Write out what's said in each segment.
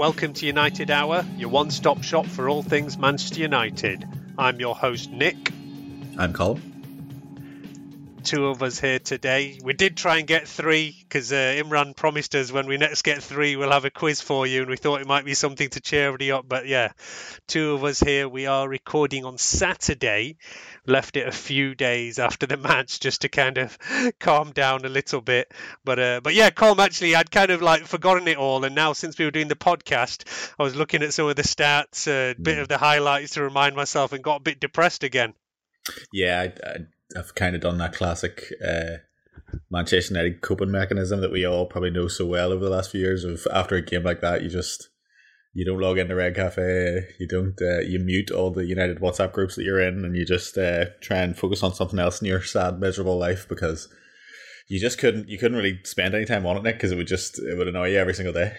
Welcome to United Hour, your one stop shop for all things Manchester United. I'm your host, Nik. I'm Colm. Two of us here today. We did try and get three because uh, Imran promised us when we next get three, we'll have a quiz for you, and we thought it might be something to cheer everybody up. But yeah, two of us here. We are recording on Saturday. Left it a few days after the match just to kind of calm down a little bit. But uh, but yeah, Colm actually, I'd kind of like forgotten it all, and now since we were doing the podcast, I was looking at some of the stats, a bit of the highlights to remind myself, and got a bit depressed again. Yeah, I, I, I've kind of done that classic uh, Manchester United coping mechanism that we all probably know so well over the last few years. Of after a game like that, you just you don't log into Red Cafe, you don't uh, you mute all the United WhatsApp groups that you're in, and you just uh, try and focus on something else in your sad, miserable life because you just couldn't you couldn't really spend any time on it, Nik, because it would just it would annoy you every single day.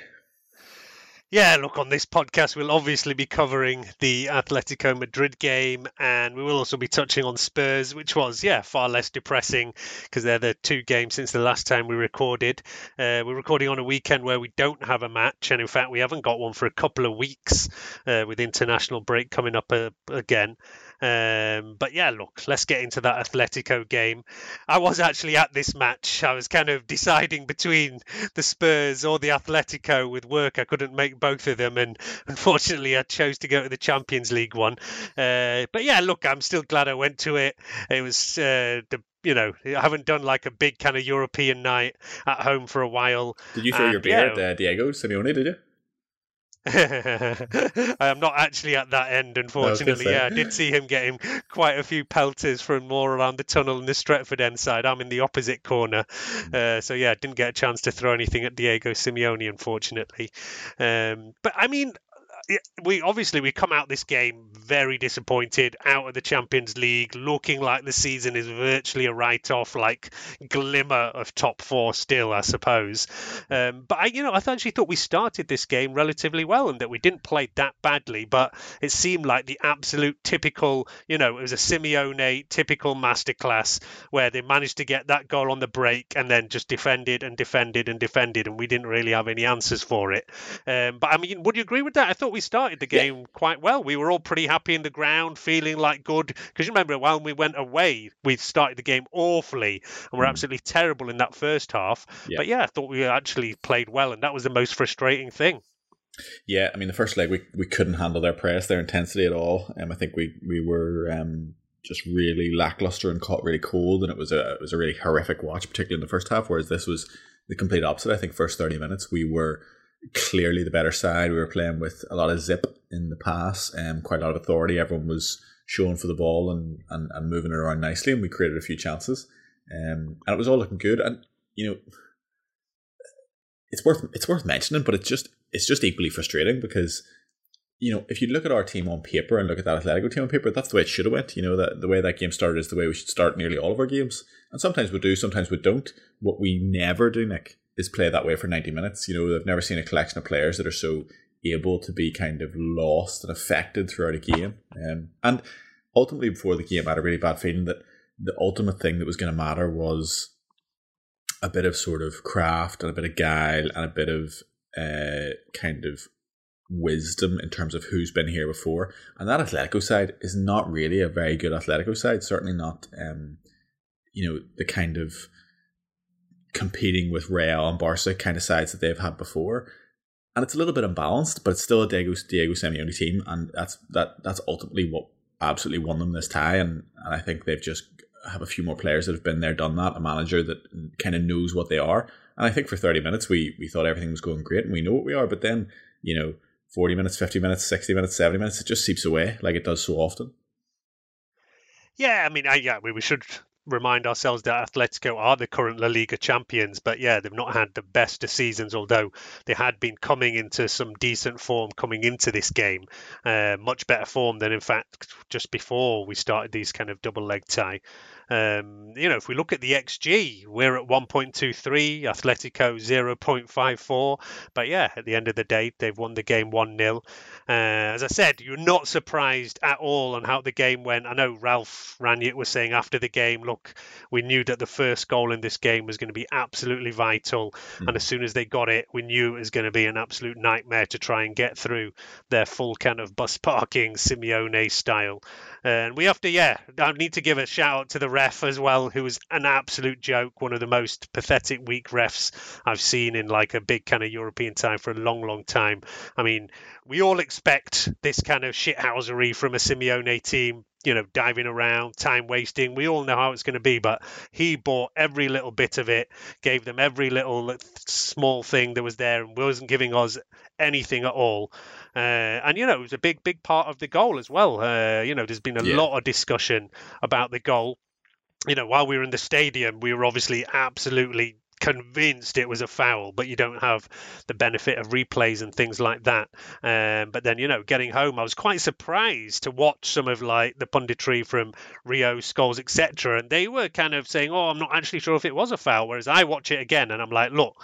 Yeah, look, on this podcast, we'll obviously be covering the Atletico Madrid game and we will also be touching on Spurs, which was, yeah, far less depressing because they're the two games since the last time we recorded. Uh, we're recording on a weekend where we don't have a match, and in fact, we haven't got one for a couple of weeks uh, with international break coming up uh, again. Um, but yeah, look, let's get into that Atletico game. I was actually at this match. I was kind of deciding between the Spurs or the Atletico with work. I couldn't make both of them, and unfortunately, I chose to go to the Champions League one. Uh, but yeah, look, I'm still glad I went to it. It was uh, the you know, I haven't done like a big kind of European night at home for a while. Did you throw and, your beer yeah, at uh, Diego Simeone? Did you? I am not actually at that end, unfortunately. say. Yeah, I did see him getting quite a few pelters from more around the tunnel and the Stretford end side. I'm in the opposite corner, uh, so yeah, didn't get a chance to throw anything at Diego Simeone, unfortunately. Um, but I mean, we obviously we come out this game very disappointed out of the Champions League, looking like the season is virtually a write-off, like glimmer of top four still, I suppose. Um, but I, you know, I actually thought we started this game relatively well and that we didn't play that badly. But it seemed like the absolute typical, you know, it was a Simeone typical masterclass where they managed to get that goal on the break and then just defended and defended and defended, and we didn't really have any answers for it. Um, but I mean, would you agree with that? I thought we started the game yeah. quite well. We were all pretty happy in the ground, feeling like good. Because you remember when we went away, we started the game awfully and we're mm. absolutely terrible in that first half. Yeah. But yeah, I thought we actually played well, and that was the most frustrating thing. Yeah, I mean the first leg we, we couldn't handle their press, their intensity at all. Um, I think we we were um, just really lackluster and caught really cold, and it was a it was a really horrific watch, particularly in the first half. Whereas this was the complete opposite. I think first thirty minutes we were clearly the better side. We were playing with a lot of zip in the pass and um, quite a lot of authority. Everyone was showing for the ball and, and, and moving it around nicely, and we created a few chances. Um, and it was all looking good. And you know, it's worth it's worth mentioning, but it's just it's just equally frustrating because you know if you look at our team on paper and look at that Atletico team on paper, that's the way it should have went. You know that the way that game started is the way we should start nearly all of our games. And sometimes we do, sometimes we don't. What we never do, Nik, is play that way for 90 minutes. You know, I've never seen a collection of players that are so able to be kind of lost and affected throughout a game. Um, and ultimately, before the game, I had a really bad feeling that the ultimate thing that was going to matter was a bit of sort of craft and a bit of guile and a bit of uh, kind of wisdom in terms of who's been here before. And that Atletico side is not really a very good Atletico side. Certainly not, um, you know, the kind of competing with Real and Barca kind of sides that they've had before. And it's a little bit imbalanced, but it's still a Diego, Diego Simeone team, and that's that that's ultimately what absolutely won them this tie. And, and I think they've just have a few more players that have been there, done that, a manager that kind of knows what they are. And I think for 30 minutes, we, we thought everything was going great and we know what we are. But then, you know, 40 minutes, 50 minutes, 60 minutes, 70 minutes, it just seeps away like it does so often. Yeah, I mean, I, yeah, we, we should remind ourselves that Atletico are the current La Liga champions, but yeah, they've not had the best of seasons, although they had been coming into some decent form coming into this game. Uh, much better form than, in fact, just before we started these kind of double leg tie. Um, you know, if we look at the XG, we're at 1.23, Atletico 0.54. But yeah, at the end of the day, they've won the game 1 0. Uh, as I said, you're not surprised at all on how the game went. I know Ralf Rangnick was saying after the game, look, we knew that the first goal in this game was going to be absolutely vital. Mm. And as soon as they got it, we knew it was going to be an absolute nightmare to try and get through their full kind of bus parking Simeone style. And we have to, yeah, I need to give a shout out to the ref as well, who was an absolute joke. One of the most pathetic weak refs I've seen in like a big kind of European time for a long, long time. I mean, we all expect this kind of shithousery from a Simeone team you know, diving around, time wasting. We all know how it's going to be, but he bought every little bit of it, gave them every little uh, small thing that was there, and wasn't giving us anything at all. Uh, and you know, it was a big, big part of the goal as well. Uh, you know, there's been a yeah. lot of discussion about the goal. You know, while we were in the stadium, we were obviously absolutely convinced it was a foul, but you don't have the benefit of replays and things like that. Um, but then, you know, getting home, I was quite surprised to watch some of like the punditry from Rio, Scholes, etc. And they were kind of saying, "Oh, I'm not actually sure if it was a foul." Whereas I watch it again and I'm like, "Look,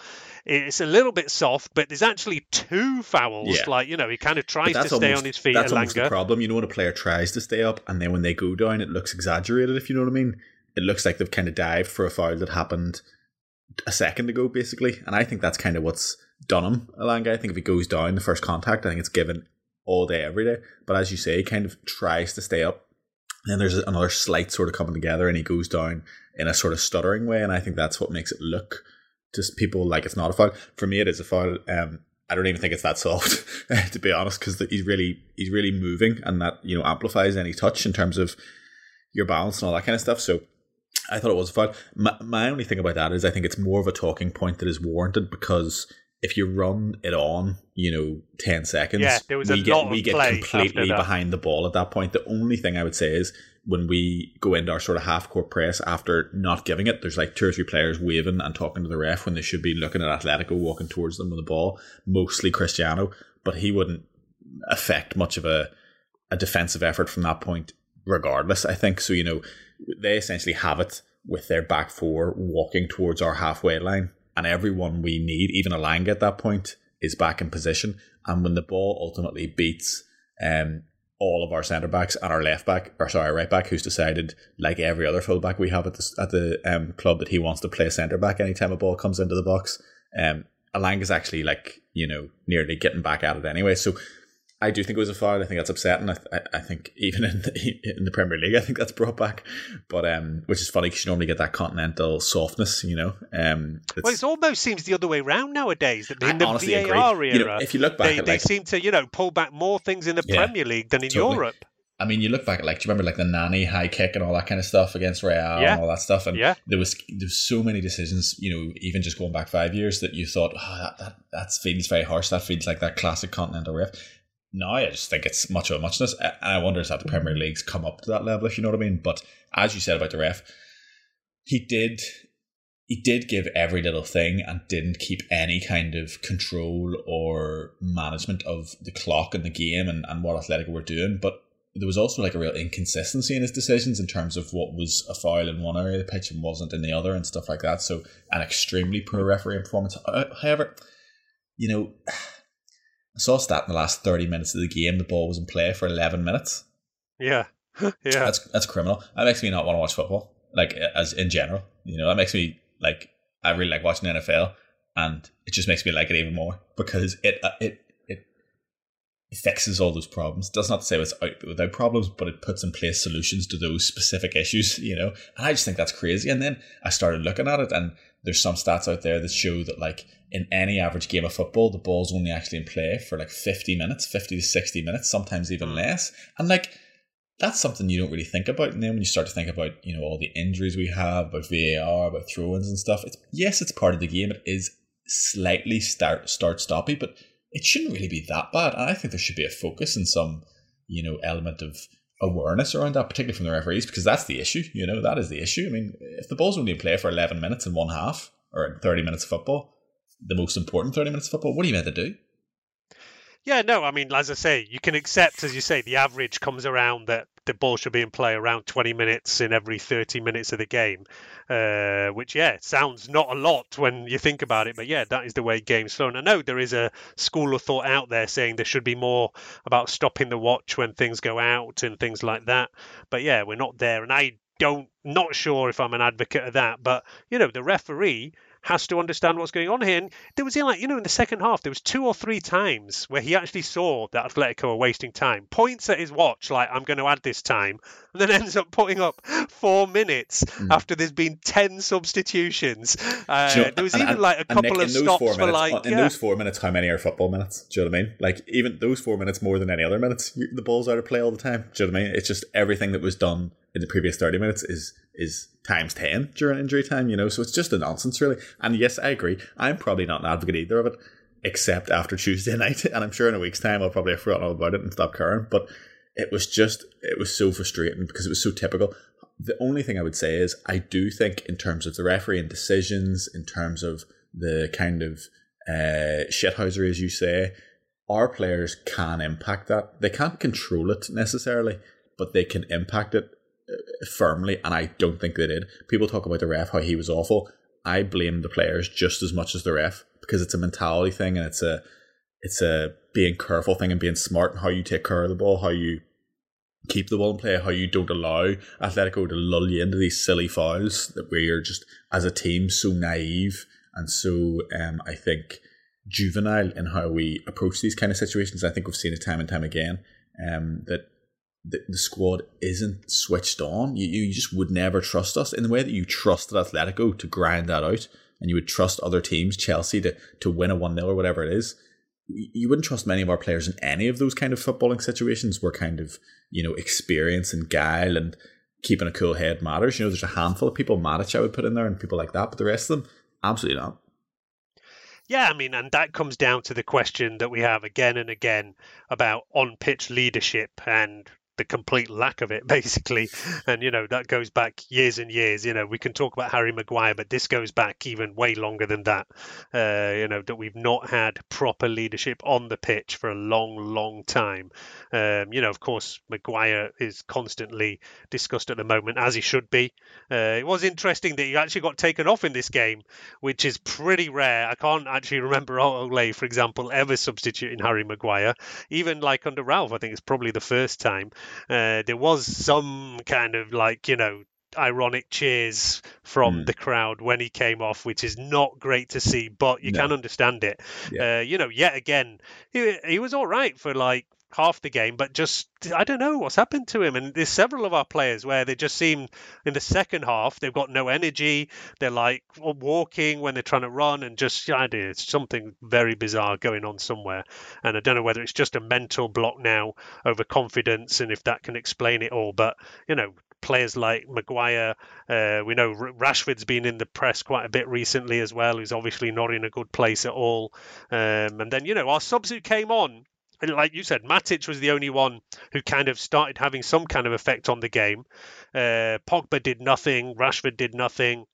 it's a little bit soft, but there's actually two fouls. Yeah. Like you know, he kind of tries to stay almost, on his feet. That's almost the problem. You know, when a player tries to stay up, and then when they go down, it looks exaggerated. If you know what I mean, it looks like they've kind of dived for a foul that happened a second ago, basically. And I think that's kind of what's done him, Elanga. I think if he goes down the first contact, I think it's given all day, every day. But as you say, he kind of tries to stay up. And then there's another slight sort of coming together, and he goes down in a sort of stuttering way. And I think that's what makes it look just people like it's not a foul. For me, it is a foul. Um, I don't even think it's that soft, to be honest, because he's really he's really moving, and that you know amplifies any touch in terms of your balance and all that kind of stuff. So I thought it was a foul. My, my only thing about that is I think it's more of a talking point that is warranted because if you run it on, you know, ten seconds, yeah, there was we a get lot we get completely behind the ball at that point. The only thing I would say is when we go into our sort of half court press after not giving it, there's like two or three players waving and talking to the ref when they should be looking at Atletico walking towards them with the ball, mostly Cristiano, but he wouldn't affect much of a, a defensive effort from that point, regardless, I think. So, you know, they essentially have it with their back four walking towards our halfway line, and everyone we need, even a Elanga at that point, is back in position. And when the ball ultimately beats um, all of our centre backs and our left back, or sorry, right back, who's decided, like every other fullback we have at the at the um, club, that he wants to play centre back anytime a ball comes into the box. Um, Elanga is actually like you know nearly getting back at it anyway. So I do think it was a foul. I think that's upsetting. I, th- I think even in the, in the Premier League, I think that's brought back. But um, which is funny because you normally get that continental softness, you know. Um, well, it almost seems the other way around nowadays. That In I the VAR agree. era, you know, if you look back, they, they like, seem to you know pull back more things in the yeah, Premier League than in totally. Europe. I mean, you look back at like, do you remember like the Nani high kick and all that kind of stuff against Real yeah. and all that stuff? And yeah. there was there's so many decisions, you know, even just going back five years that you thought, oh, that, that that feels very harsh. That feels like that classic continental ref now I just think it's much of a muchness. And I wonder if the Premier League's come up to that level, if you know what I mean. But as you said about the ref, he did he did give every little thing and didn't keep any kind of control or management of the clock and the game and, and what Atletico were doing. But there was also like a real inconsistency in his decisions in terms of what was a foul in one area of the pitch and wasn't in the other and stuff like that. So an extremely poor referee performance. Uh, however, you know I saw a stat in the last 30 minutes of the game, the ball was in play for 11 minutes. Yeah. yeah. That's that's criminal. That makes me not want to watch football, like as in general. You know, that makes me like, I really like watching NFL and it just makes me like it even more because it, uh, it, it, fixes all those problems. Does not say it's out without problems, but it puts in place solutions to those specific issues, you know. And I just think that's crazy. And then I started looking at it, and there's some stats out there that show that like in any average game of football, the ball's only actually in play for like 50 minutes, 50 to 60 minutes, sometimes even hmm. less. And like that's something you don't really think about. And then when you start to think about, you know, all the injuries we have, about VAR, about throw-ins and stuff, it's yes, it's part of the game. It is slightly start start stoppy, but it shouldn't really be that bad. And I think there should be a focus and some, you know, element of awareness around that, particularly from the referees, because that's the issue. You know, that is the issue. I mean, if the ball's only in play for eleven minutes in one half or thirty minutes of football, the most important thirty minutes of football, what are you meant to do? Yeah, no, I mean, as I say, you can accept, as you say, the average comes around that the ball should be in play around 20 minutes in every 30 minutes of the game, uh, which, yeah, sounds not a lot when you think about it, but yeah, that is the way games flow. And I know there is a school of thought out there saying there should be more about stopping the watch when things go out and things like that, but yeah, we're not there. And I don't, not sure if I'm an advocate of that, but, you know, the referee has to understand what's going on here. And there was, like, you know, in the second half, there was two or three times where he actually saw that Atletico were wasting time, points at his watch, like, I'm going to add this time, and then ends up putting up four minutes mm. after there's been 10 substitutions. Uh, you know, there was and, even, and, like, a couple Nik, of stops minutes, for, like, in yeah. those four minutes, how many are football minutes? Do you know what I mean? Like, even those four minutes more than any other minutes, the ball's out of play all the time. Do you know what I mean? It's just everything that was done in the previous 30 minutes is is times 10 during injury time, you know, so it's just a nonsense, really. And yes, I agree. I'm probably not an advocate either of it, except after Tuesday night. And I'm sure in a week's time I'll probably have forgotten all about it and stop caring. But it was just, it was so frustrating because it was so typical. The only thing I would say is I do think, in terms of the referee and decisions, in terms of the kind of uh, shithousery, as you say, our players can impact that. They can't control it necessarily, but they can impact it firmly, and I don't think they did. People talk about the ref, how he was awful. I blame the players just as much as the ref because it's a mentality thing and it's a it's a being careful thing and being smart and how you take care of the ball, how you keep the ball in play, how you don't allow Atletico to lull you into these silly fouls that we are just as a team so naive and so um, I think juvenile in how we approach these kind of situations. I think we've seen it time and time again. Um, that the, the squad isn't switched on. You, you just would never trust us in the way that you trusted Atletico to grind that out, and you would trust other teams, Chelsea, to, to win a 1 0 or whatever it is. You wouldn't trust many of our players in any of those kind of footballing situations where kind of, you know, experience and guile and keeping a cool head matters. You know, there's a handful of people, Matic I would put in there and people like that, but the rest of them, absolutely not. Yeah, I mean, and that comes down to the question that we have again and again about on pitch leadership and the complete lack of it, basically. And, you know, that goes back years and years. You know, we can talk about Harry Maguire, but this goes back even way longer than that. Uh, you know, that we've not had proper leadership on the pitch for a long, long time. Um, you know, of course, Maguire is constantly discussed at the moment, as he should be. Uh, it was interesting that he actually got taken off in this game, which is pretty rare. I can't actually remember Ole, for example, ever substituting Harry Maguire. Even like under Ralf, I think it's probably the first time. Uh, there was some kind of like you know ironic cheers from mm. the crowd when he came off, which is not great to see, but you no. can understand it. Yeah. Uh, you know, yet again, he, he was all right for like half the game, but just I don't know what's happened to him. And there's several of our players where they just seem in the second half they've got no energy. They're like walking when they're trying to run, and just I do it's something very bizarre going on somewhere. And I don't know whether it's just a mental block now over confidence, and if that can explain it all. But you know, players like Maguire. Uh, we know Rashford's been in the press quite a bit recently as well, who's obviously not in a good place at all. Um, and then, you know, our subs who came on like you said, Matic was the only one who kind of started having some kind of effect on the game. Uh, Pogba did nothing. Rashford did nothing.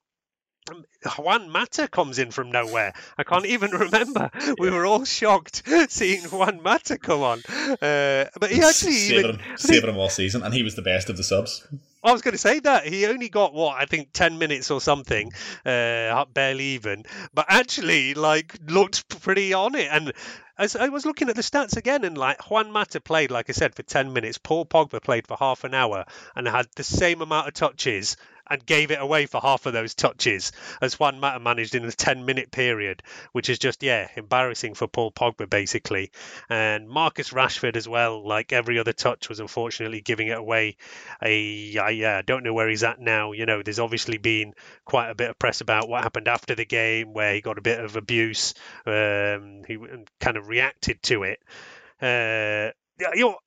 Um, Juan Mata comes in from nowhere. I can't even remember. We were all shocked seeing Juan Mata come on. Uh, but he actually even, him, saving him all season, and he was the best of the subs. I was going to say that he only got what I think ten minutes or something, uh, barely even. But actually, like looked pretty on it, and as I was looking at the stats again, and like Juan Mata played, like I said, for 10 minutes. Paul Pogba played for half an hour and had the same amount of touches and gave it away for half of those touches, as Juan Mata managed in a 10 minute period, which is just, yeah, embarrassing for Paul Pogba, basically. And Marcus Rashford as well, like every other touch, was unfortunately giving it away. I, I yeah, don't know where he's at now. You know, there's obviously been quite a bit of press about what happened after the game, where he got a bit of abuse. Um, he kind of reacted to it. Uh, you know,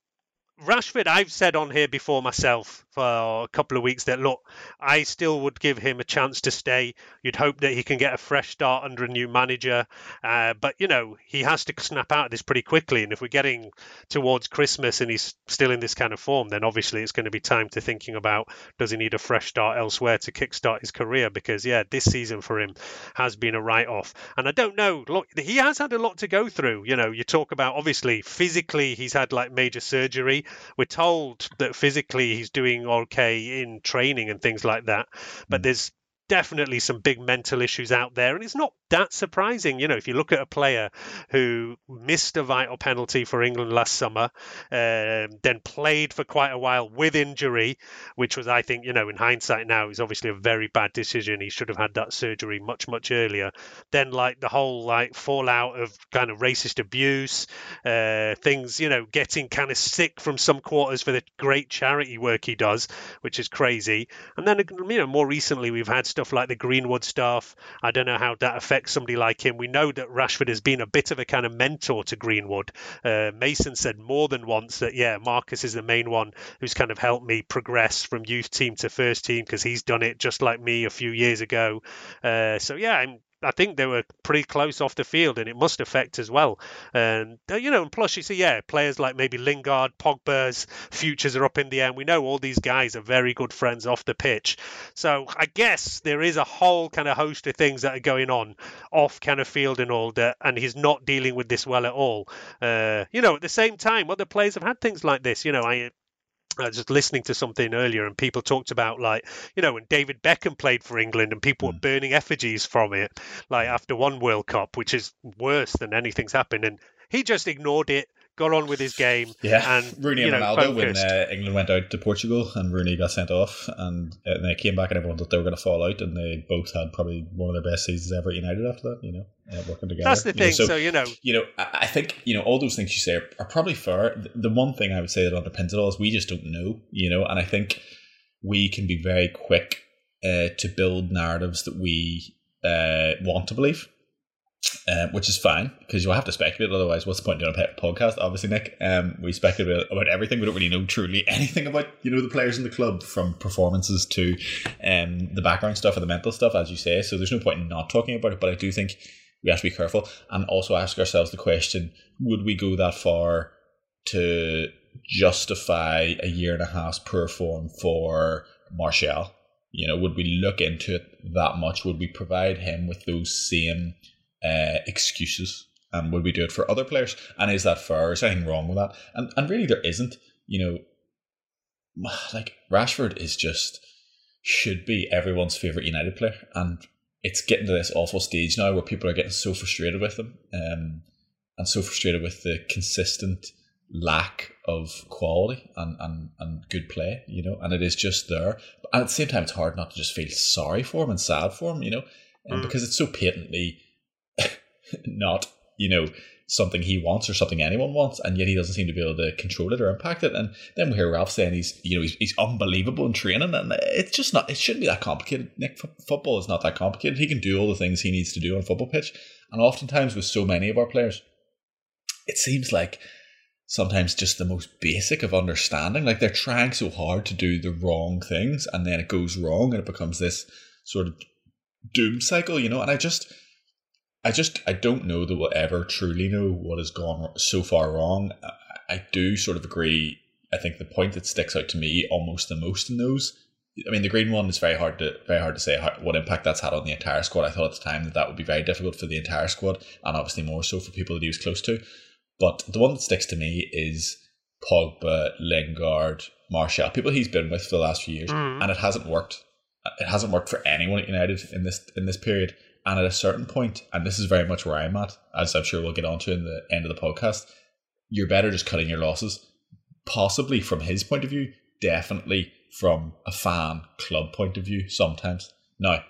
Rashford, I've said on here before myself for a couple of weeks that look, I still would give him a chance to stay. You'd hope that he can get a fresh start under a new manager, uh, but you know he has to snap out of this pretty quickly. And if we're getting towards Christmas and he's still in this kind of form, then obviously it's going to be time to thinking about does he need a fresh start elsewhere to kickstart his career? Because yeah, this season for him has been a write-off. And I don't know, look, he has had a lot to go through. You know, you talk about obviously physically he's had like major surgery. We're told that physically he's doing okay in training and things like that, but mm. there's definitely some big mental issues out there. And it's not that surprising. You know, if you look at a player who missed a vital penalty for England last summer, um, then played for quite a while with injury, which was, I think, you know, in hindsight now, is obviously a very bad decision. He should have had that surgery much, much earlier. Then, like, the whole, like, fallout of kind of racist abuse, uh, things, you know, getting kind of sick from some quarters for the great charity work he does, which is crazy. And then, you know, more recently, we've had stuff like the Greenwood stuff. I don't know how that affects somebody like him. We know that Rashford has been a bit of a kind of mentor to Greenwood. Uh, Mason said more than once that, yeah, Marcus is the main one who's kind of helped me progress from youth team to first team because he's done it just like me a few years ago. Uh, so, yeah, I'm I think they were pretty close off the field, and it must affect as well. And uh, you know, and plus you see, yeah, players like maybe Lingard, Pogba's futures are up in the air. And we know all these guys are very good friends off the pitch, so I guess there is a whole kind of host of things that are going on off kind of field and all that, and he's not dealing with this well at all. Uh, you know, at the same time, other players have had things like this. You know, I I was just listening to something earlier, and people talked about like you know when David Beckham played for England, and people were hmm. burning effigies from it, like after one World Cup, which is worse than anything's happened, and he just ignored it got on with his game. Yeah, and Rooney and know, Ronaldo when uh, England went out to Portugal and Rooney got sent off, and, uh, and they came back and everyone thought they were going to fall out, and they both had probably one of their best seasons ever at United after that. You know, uh, working together. That's the thing. You know, so, so, you know, you know, I think you know all those things you say are, are probably fair. The one thing I would say that underpins it all is we just don't know. You know, and I think we can be very quick uh, to build narratives that we uh, want to believe um, which is fine because you'll have to speculate. Otherwise, what's the point in doing a podcast? Obviously, Nik, um, we speculate about everything. We don't really know truly anything about you know the players in the club from performances to um, the background stuff or the mental stuff, as you say. So there's no point in not talking about it. But I do think we have to be careful and also ask ourselves the question: Would we go that far to justify a year and a half's poor form for Martial? You know, would we look into it that much? Would we provide him with those same uh, excuses and would we do it for other players? And is that fair? Is anything wrong with that? And and really there isn't. You know, like Rashford is just should be everyone's favorite United player, and it's getting to this awful stage now where people are getting so frustrated with him, um, and so frustrated with the consistent lack of quality and, and, and good play, you know, and it is just there. And at the same time, it's hard not to just feel sorry for him and sad for him, you know, and mm. because it's so patently not, you know, something he wants or something anyone wants, and yet he doesn't seem to be able to control it or impact it. And then we hear Ralf saying he's, you know, he's, he's unbelievable in training, and it's just not. It shouldn't be that complicated. Nik, f- football is not that complicated. He can do all the things he needs to do on a football pitch, and oftentimes with so many of our players, it seems like sometimes just the most basic of understanding. Like they're trying so hard to do the wrong things, and then it goes wrong, and it becomes this sort of doom cycle, you know. And I just I just I don't know that we'll ever truly know what has gone so far wrong. I do sort of agree. I think the point that sticks out to me almost the most in those. I mean, the Greenwood is very hard to very hard to say how, what impact that's had on the entire squad. I thought at the time that that would be very difficult for the entire squad, and obviously more so for people that he was close to. But the one that sticks to me is Pogba, Lingard, Martial, people he's been with for the last few years, mm. and it hasn't worked. It hasn't worked for anyone at United in this in this period. And at a certain point, and this is very much where I'm at, as I'm sure we'll get onto in the end of the podcast, you're better just cutting your losses. Possibly from his point of view, definitely from a fan club point of view sometimes. Now,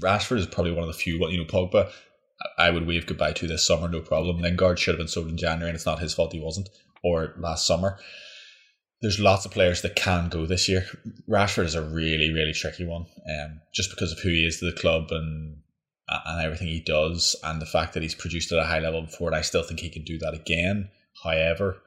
Rashford is probably one of the few. You know, Pogba, I would wave goodbye to this summer, no problem. Lingard should have been sold in January, and it's not his fault he wasn't, or last summer. There's lots of players that can go this year. Rashford is a really, really tricky one, um, just because of who he is to the club and and everything he does, and the fact that he's produced at a high level before, and I still think he can do that again. However,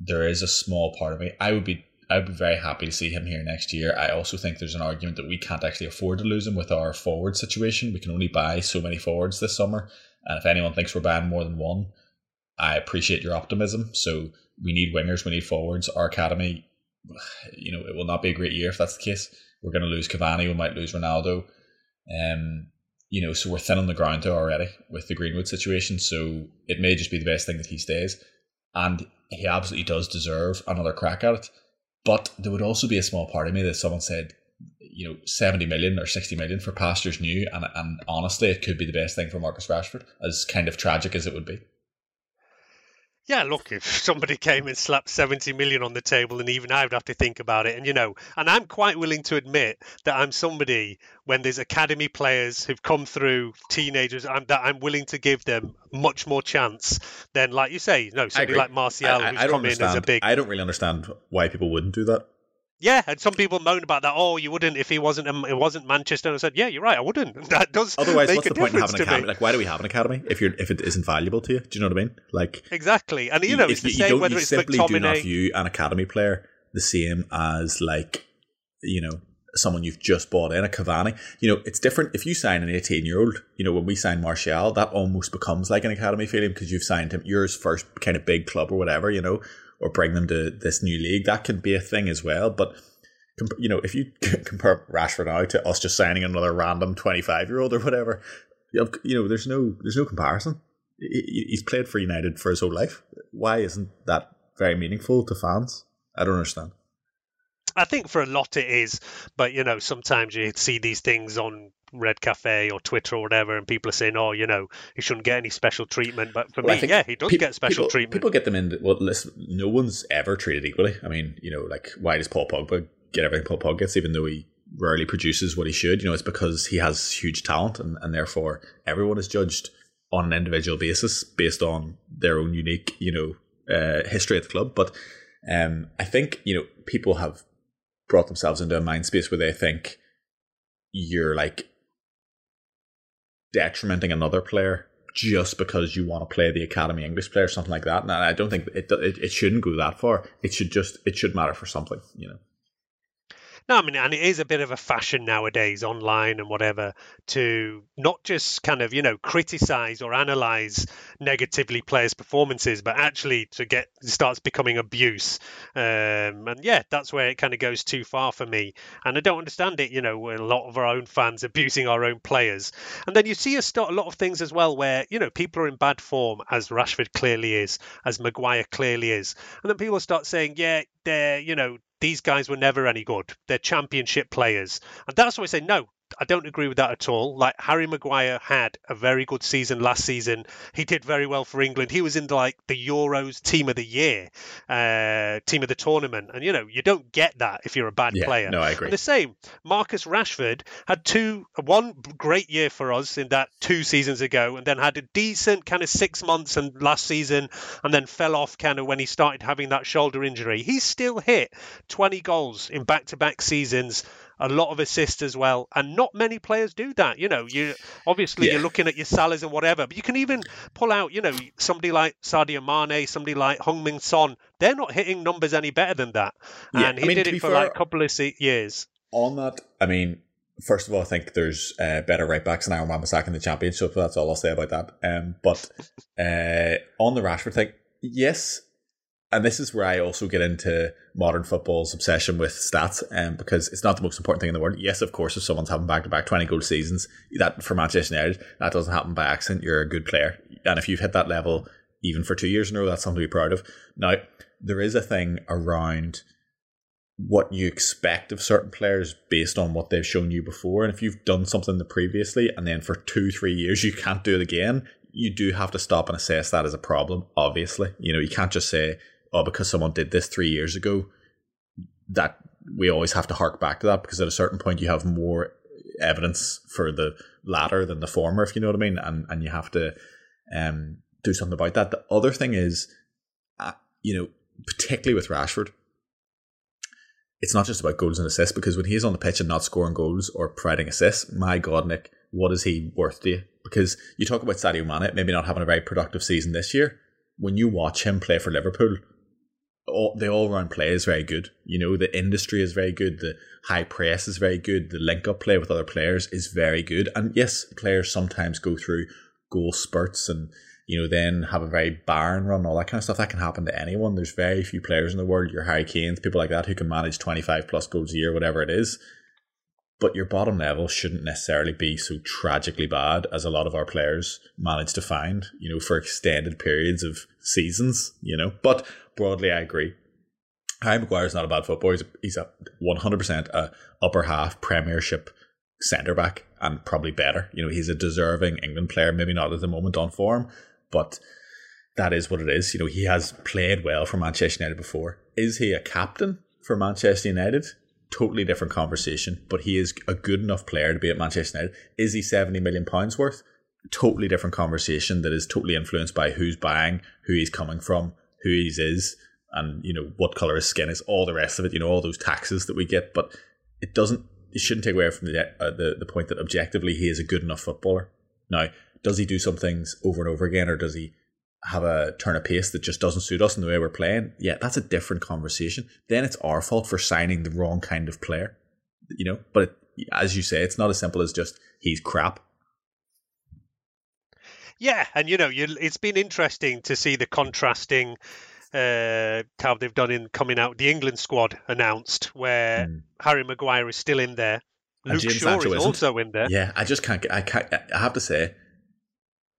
there is a small part of me. I would be I'd be very happy to see him here next year. I also think there's an argument that we can't actually afford to lose him with our forward situation. We can only buy so many forwards this summer, and if anyone thinks we're buying more than one, I appreciate your optimism. So we need wingers, we need forwards. Our academy, you know, it will not be a great year if that's the case. We're going to lose Cavani, we might lose Ronaldo. Um, you know, so we're thin on the ground there already with the Greenwood situation. So it may just be the best thing that he stays. And he absolutely does deserve another crack at it. But there would also be a small part of me that someone said, you know, 70 million or 60 million for Pastors New. And, and honestly, it could be the best thing for Marcus Rashford, as kind of tragic as it would be. Yeah, look, if somebody came and slapped 70 million on the table, and even I would have to think about it. And, you know, and I'm quite willing to admit that I'm somebody, when there's academy players who've come through, teenagers, I'm, that I'm willing to give them much more chance than, like you say, no, somebody like Martial, I, I, who's I come in as a big. I don't really understand why people wouldn't do that. Yeah, and some people moan about that. Oh, you wouldn't if he wasn't. Um, it wasn't Manchester. And I said, yeah, you're right. I wouldn't. That does. Otherwise, what's the point in having an academy? Me. Like, why do we have an academy if you're if it isn't valuable to you? Do you know what I mean? Like, exactly. And you know, it's the same you, whether you it's simply McTominay. do not view an academy player the same as like, you know, someone you've just bought in a Cavani. You know, it's different if you sign an 18 year old. You know, when we sign Martial, that almost becomes like an academy feeling because you've signed him, yours first kind of big club or whatever. You know, or bring them to this new league. That can be a thing as well, but you know, if you compare Rashford now to us just signing another random twenty-five year old or whatever, you know, there's no there's no comparison. He's played for United for his whole life. Why isn't that very meaningful to fans? I don't understand. I think for a lot it is, but you know, sometimes you see these things on Red Cafe or Twitter or whatever, and people are saying, "Oh, you know, he shouldn't get any special treatment." But for well, me, yeah, he does pe- get special people, treatment. People get them in. Well, listen, no one's ever treated equally. I mean, you know, like why does Paul Pogba get everything Paul Pogba gets, even though he rarely produces what he should. You know, it's because he has huge talent, and, and therefore everyone is judged on an individual basis based on their own unique, you know, uh, history at the club. But um, I think you know people have brought themselves into a mind space where they think you're like detrimenting another player just because you want to play the academy English player, or something like that. And I don't think it, it it shouldn't go that far. It should just it should matter for something, you know. No, I mean, and it is a bit of a fashion nowadays, online and whatever, to not just kind of, you know, criticize or analyze negatively players' performances, but actually to get starts becoming abuse. Um, and yeah, that's where it kind of goes too far for me. And I don't understand it, you know, a lot of our own fans abusing our own players. And then you see a, start, a lot of things as well where, you know, people are in bad form, as Rashford clearly is, as Maguire clearly is. And then people start saying, yeah, they're, you know, these guys were never any good. They're championship players. And that's why I say, no, I don't agree with that at all. Like Harry Maguire had a very good season last season. He did very well for England. He was in like the Euros team of the year, uh, team of the tournament. And you know, you don't get that if you're a bad yeah, player. No, I agree. And the same, Marcus Rashford had two, one great year for us in that two seasons ago, and then had a decent kind of six months and last season, and then fell off kind of when he started having that shoulder injury. He's still hit 20 goals in back-to-back seasons a lot of assists as well, and not many players do that. You know, you obviously yeah. you're looking at your salaries and whatever, but you can even pull out, you know, somebody like Sadio Mane, somebody like Heung-min Son. They're not hitting numbers any better than that, yeah. and he I mean, did it for fair, like a couple of years. On that, I mean, first of all, I think there's uh, better right backs than Aaron Wan-Bissaka in the championship. That's all I'll say about that. Um, but uh, on the Rashford thing, yes, and this is where I also get into modern football's obsession with stats, um, because it's not the most important thing in the world. Yes, of course, if someone's having back to back 20 goal seasons, that for Manchester United, that doesn't happen by accident. You're a good player. And if you've hit that level even for two years in a row, that's something to be proud of. Now, there is a thing around what you expect of certain players based on what they've shown you before. And if you've done something previously and then for two, three years you can't do it again, you do have to stop and assess that as a problem, obviously. You know, you can't just say, oh, because someone did this three years ago, that we always have to hark back to that because at a certain point you have more evidence for the latter than the former, if you know what I mean, and and you have to um, do something about that. The other thing is, uh, you know, particularly with Rashford, it's not just about goals and assists because when he's on the pitch and not scoring goals or providing assists, my God, Nik, what is he worth to you? Because you talk about Sadio Mane maybe not having a very productive season this year. When you watch him play for Liverpool, all, the all round play is very good. You know, the industry is very good. The high press is very good. The link up play with other players is very good. And yes, players sometimes go through goal spurts and you know, then have a very barren run, all that kind of stuff. That can happen to anyone. There's very few players in the world, your Harry Kane's, people like that, who can manage 25 plus goals a year, whatever it is. But your bottom level shouldn't necessarily be so tragically bad as a lot of our players manage to find, you know, for extended periods of seasons, you know. But broadly, I agree. Harry Maguire's not a bad footballer. He's a, he's a 100% a upper half Premiership centre back and probably better. You know, he's a deserving England player, maybe not at the moment on form, but that is what it is. You know, he has played well for Manchester United before. Is he a captain for Manchester United? Totally different conversation, but he is a good enough player to be at Manchester United. Is he 70 million pounds worth? Totally different conversation that is totally influenced by who's buying, who he's coming from, who he is, and you know what color his skin is, all the rest of it. You know all those taxes that we get, but it doesn't. It shouldn't take away from the uh, the the point that objectively he is a good enough footballer. Now, does he do some things over and over again, or does he have a turn of pace that just doesn't suit us in the way we're playing? Yeah, that's a different conversation. Then it's our fault for signing the wrong kind of player, you know. But it, as you say, it's not as simple as just he's crap. Yeah, and you know, you, it's been interesting to see the contrasting uh, how they've done in coming out. The England squad announced where mm. Harry Maguire is still in there. Luke Shaw is isn't. also in there. Yeah, I just can't. Get, I can't. I have to say,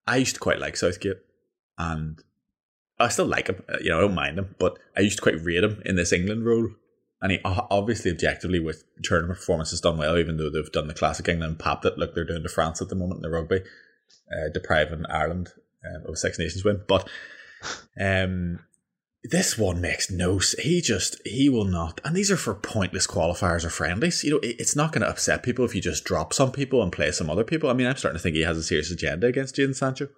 I used to quite like Southgate, and I still like him. Uh, you know, I don't mind him, but I used to quite rate him in this England role. And he obviously, objectively, with tournament performance, has done well, even though they've done the classic England pap that look they're doing to France at the moment in the rugby, uh, depriving Ireland um, of a Six Nations win. But um, this one makes no he just he will not and these are for pointless qualifiers or friendlies. You know it's not going to upset people if you just drop some people and play some other people. I mean i'm starting to think he has a serious agenda against Jadon sancho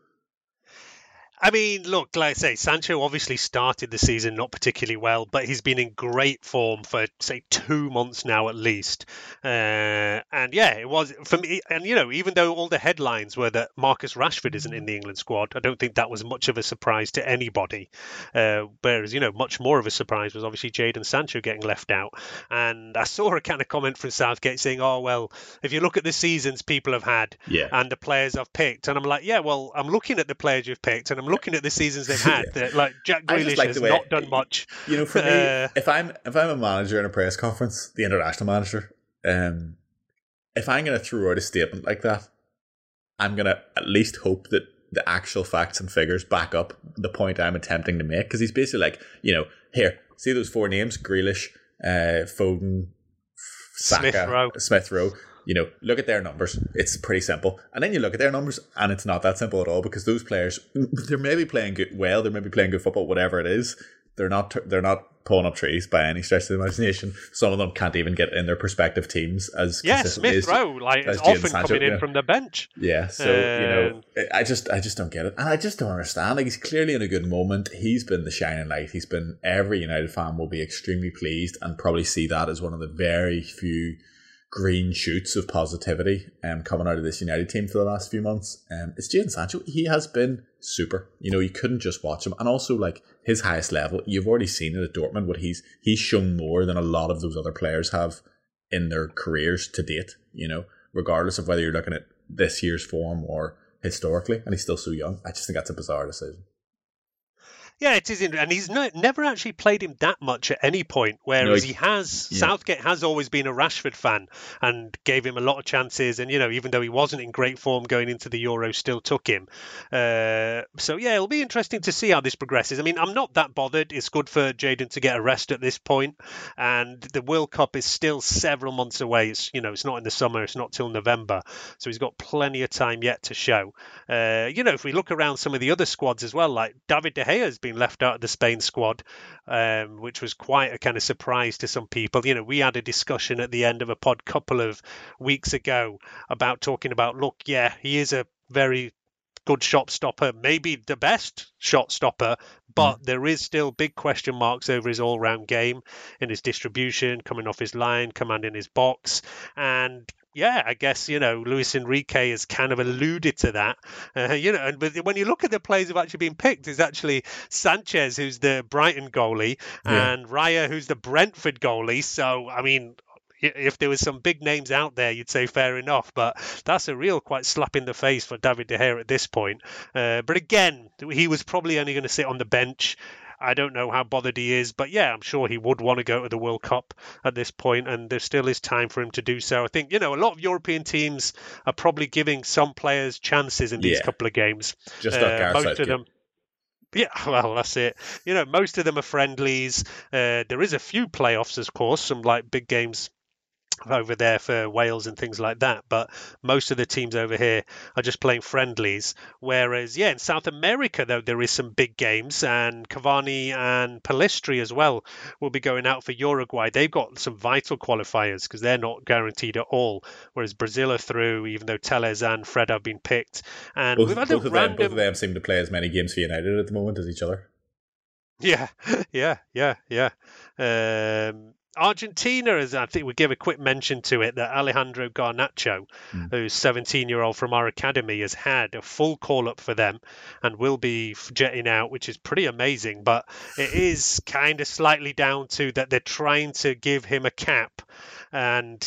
I mean, look, like I say, Sancho obviously started the season not particularly well, but he's been in great form for say two months now at least. Uh, and yeah, it was for me. And you know, even though all the headlines were that Marcus Rashford isn't in the England squad, I don't think that was much of a surprise to anybody. Uh, whereas you know, much more of a surprise was obviously Jadon Sancho getting left out. And I saw a kind of comment from Southgate saying, "Oh well, if you look at the seasons people have had yeah. and the players I've picked," and I'm like, "Yeah, well, I'm looking at the players you've picked, and I'm looking at the seasons they've had, yeah. that like Jack Grealish like has way, not done much. You know, for me, uh, if I'm if I'm a manager in a press conference, the international manager, um, if I'm going to throw out a statement like that, I'm going to at least hope that the actual facts and figures back up the point I'm attempting to make. Because he's basically like, you know, here, see those four names: Grealish, uh, Foden, Saka, Smith Rowe. Smith Rowe you know, look at their numbers. It's pretty simple. And then you look at their numbers, and it's not that simple at all because those players, they're maybe playing good, well, they're maybe playing good football, whatever it is. They're not. They're not pulling up trees by any stretch of the imagination. Some of them can't even get in their prospective teams as yeah. Smith Rowe, like as often Sancho, coming in yeah. from the bench. Yeah. So you know, um, I just, I just don't get it, and I just don't understand. Like he's clearly in a good moment. He's been the shining light. He's been every United fan will be extremely pleased and probably see that as one of the very few green shoots of positivity um, coming out of this United team for the last few months. Um, it's Jadon Sancho. He has been super. You know, you couldn't just watch him. And also, like, his highest level, you've already seen it at Dortmund, what he's he's shown more than a lot of those other players have in their careers to date, you know, regardless of whether you're looking at this year's form or historically. And he's still so young. I just think that's a bizarre decision. Yeah, it is, and he's no, never actually played him that much at any point. Whereas no, he, has, yeah. Southgate has always been a Rashford fan and gave him a lot of chances. And you know, even though he wasn't in great form going into the Euro, still took him. Uh, so yeah, it'll be interesting to see how this progresses. I mean, I'm not that bothered. It's good for Jadon to get a rest at this point, and the World Cup is still several months away. It's you know, it's not in the summer. It's not till November, so he's got plenty of time yet to show. Uh, you know, if we look around some of the other squads as well, like David De Gea has been being left out of the Spain squad, um, which was quite a kind of surprise to some people. You know, we had a discussion at the end of a pod couple of weeks ago about talking about, look, yeah, he is a very good shot stopper, maybe the best shot stopper, but mm. there is still big question marks over his all round game in his distribution, coming off his line, commanding his box. And yeah, I guess you know Luis Enrique has kind of alluded to that. Uh, you know, and but when you look at the players who've actually been picked, it's actually Sanchez, who's the Brighton goalie, yeah. and Raya, who's the Brentford goalie. So I mean, if there was some big names out there, you'd say fair enough. But that's a real quite slap in the face for David De Gea at this point. Uh, but again, he was probably only going to sit on the bench. I don't know how bothered he is, but yeah, I'm sure he would want to go to the World Cup at this point, and there still is time for him to do so. I think you know a lot of European teams are probably giving some players chances in these yeah. couple of games. Just uh, most of them. Yeah, well, that's it. You know, most of them are friendlies. Uh, there is a few playoffs, of course, some like big games over there for Wales and things like that. But most of the teams over here are just playing friendlies. Whereas, yeah, in South America, though, there is some big games, and Cavani and Pellistri as well will be going out for Uruguay. They've got some vital qualifiers because they're not guaranteed at all. Whereas Brazil are through, even though Telles and Fred have been picked. And both, we've had both, of random... them, both of them seem to play as many games for United at the moment as each other. Yeah, yeah, yeah, yeah. Um, Argentina, as I think we give a quick mention to it, that Alejandro Garnacho, mm. who's 17 year old from our academy, has had a full call up for them and will be jetting out, which is pretty amazing. But it is kind of slightly down to that they're trying to give him a cap and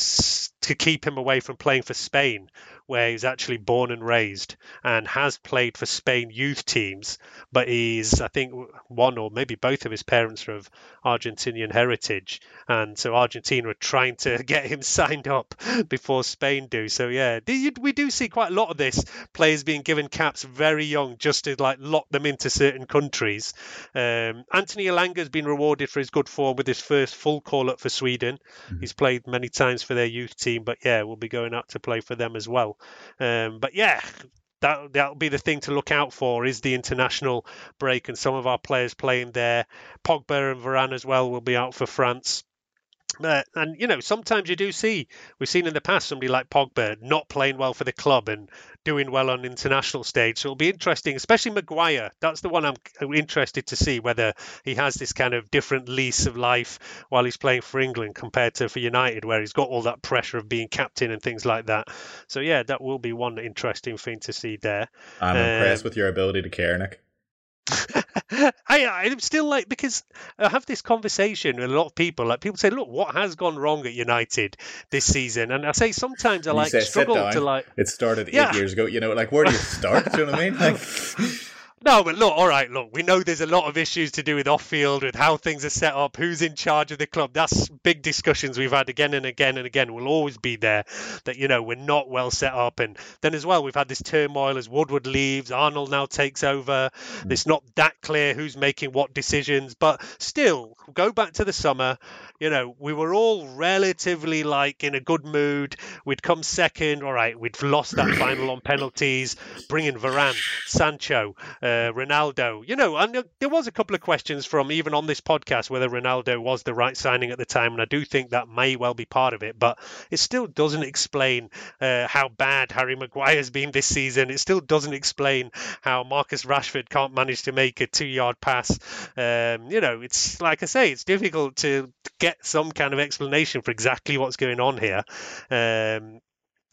to keep him away from playing for Spain, where he's actually born and raised and has played for Spain youth teams. But he's, I think, one or maybe both of his parents are of Argentinian heritage. And so Argentina are trying to get him signed up before Spain do. So, yeah, we do see quite a lot of this players being given caps very young just to like lock them into certain countries. Um, Anthony Elanga has been rewarded for his good form with his first full call up for Sweden. Mm-hmm. He's played many times for their youth team, but yeah, we'll be going out to play for them as well. Um, but yeah, that that'll be the thing to look out for is the international break and some of our players playing there. Pogba and Varane as well will be out for France. Uh, and you know, sometimes you do see we've seen in the past somebody like Pogba not playing well for the club and doing well on international stage. So it'll be interesting, especially Maguire. That's the one I'm interested to see whether he has this kind of different lease of life while he's playing for England compared to for United, where he's got all that pressure of being captain and things like that. So yeah, that will be one interesting thing to see there. I'm um, impressed with your ability to care, Nik. I I'm still like because I have this conversation with a lot of people. Like people say, look, what has gone wrong at United this season? And I say sometimes I like say, struggle to like. It started eight yeah. years ago. You know, like where do you start? do you know what I mean? Like. No, but look, all right, look, we know there's a lot of issues to do with off field, with how things are set up, who's in charge of the club. That's big discussions we've had again and again and again. Will always be there that, you know, we're not well set up. And then as well, we've had this turmoil as Woodward leaves, Arnold now takes over. Mm. It's not that clear who's making what decisions, but still, go back to the summer. You know, we were all relatively like in a good mood. We'd come second. All right, we'd lost that final on penalties. bringing Varane, Sancho. Uh, Ronaldo. You know, and there was a couple of questions from even on this podcast whether Ronaldo was the right signing at the time, and I do think that may well be part of it. But it still doesn't explain uh, how bad Harry Maguire's been this season. It still doesn't explain how Marcus Rashford can't manage to make a two-yard pass. Um, you know, it's like I say, it's difficult to get some kind of explanation for exactly what's going on here. Um,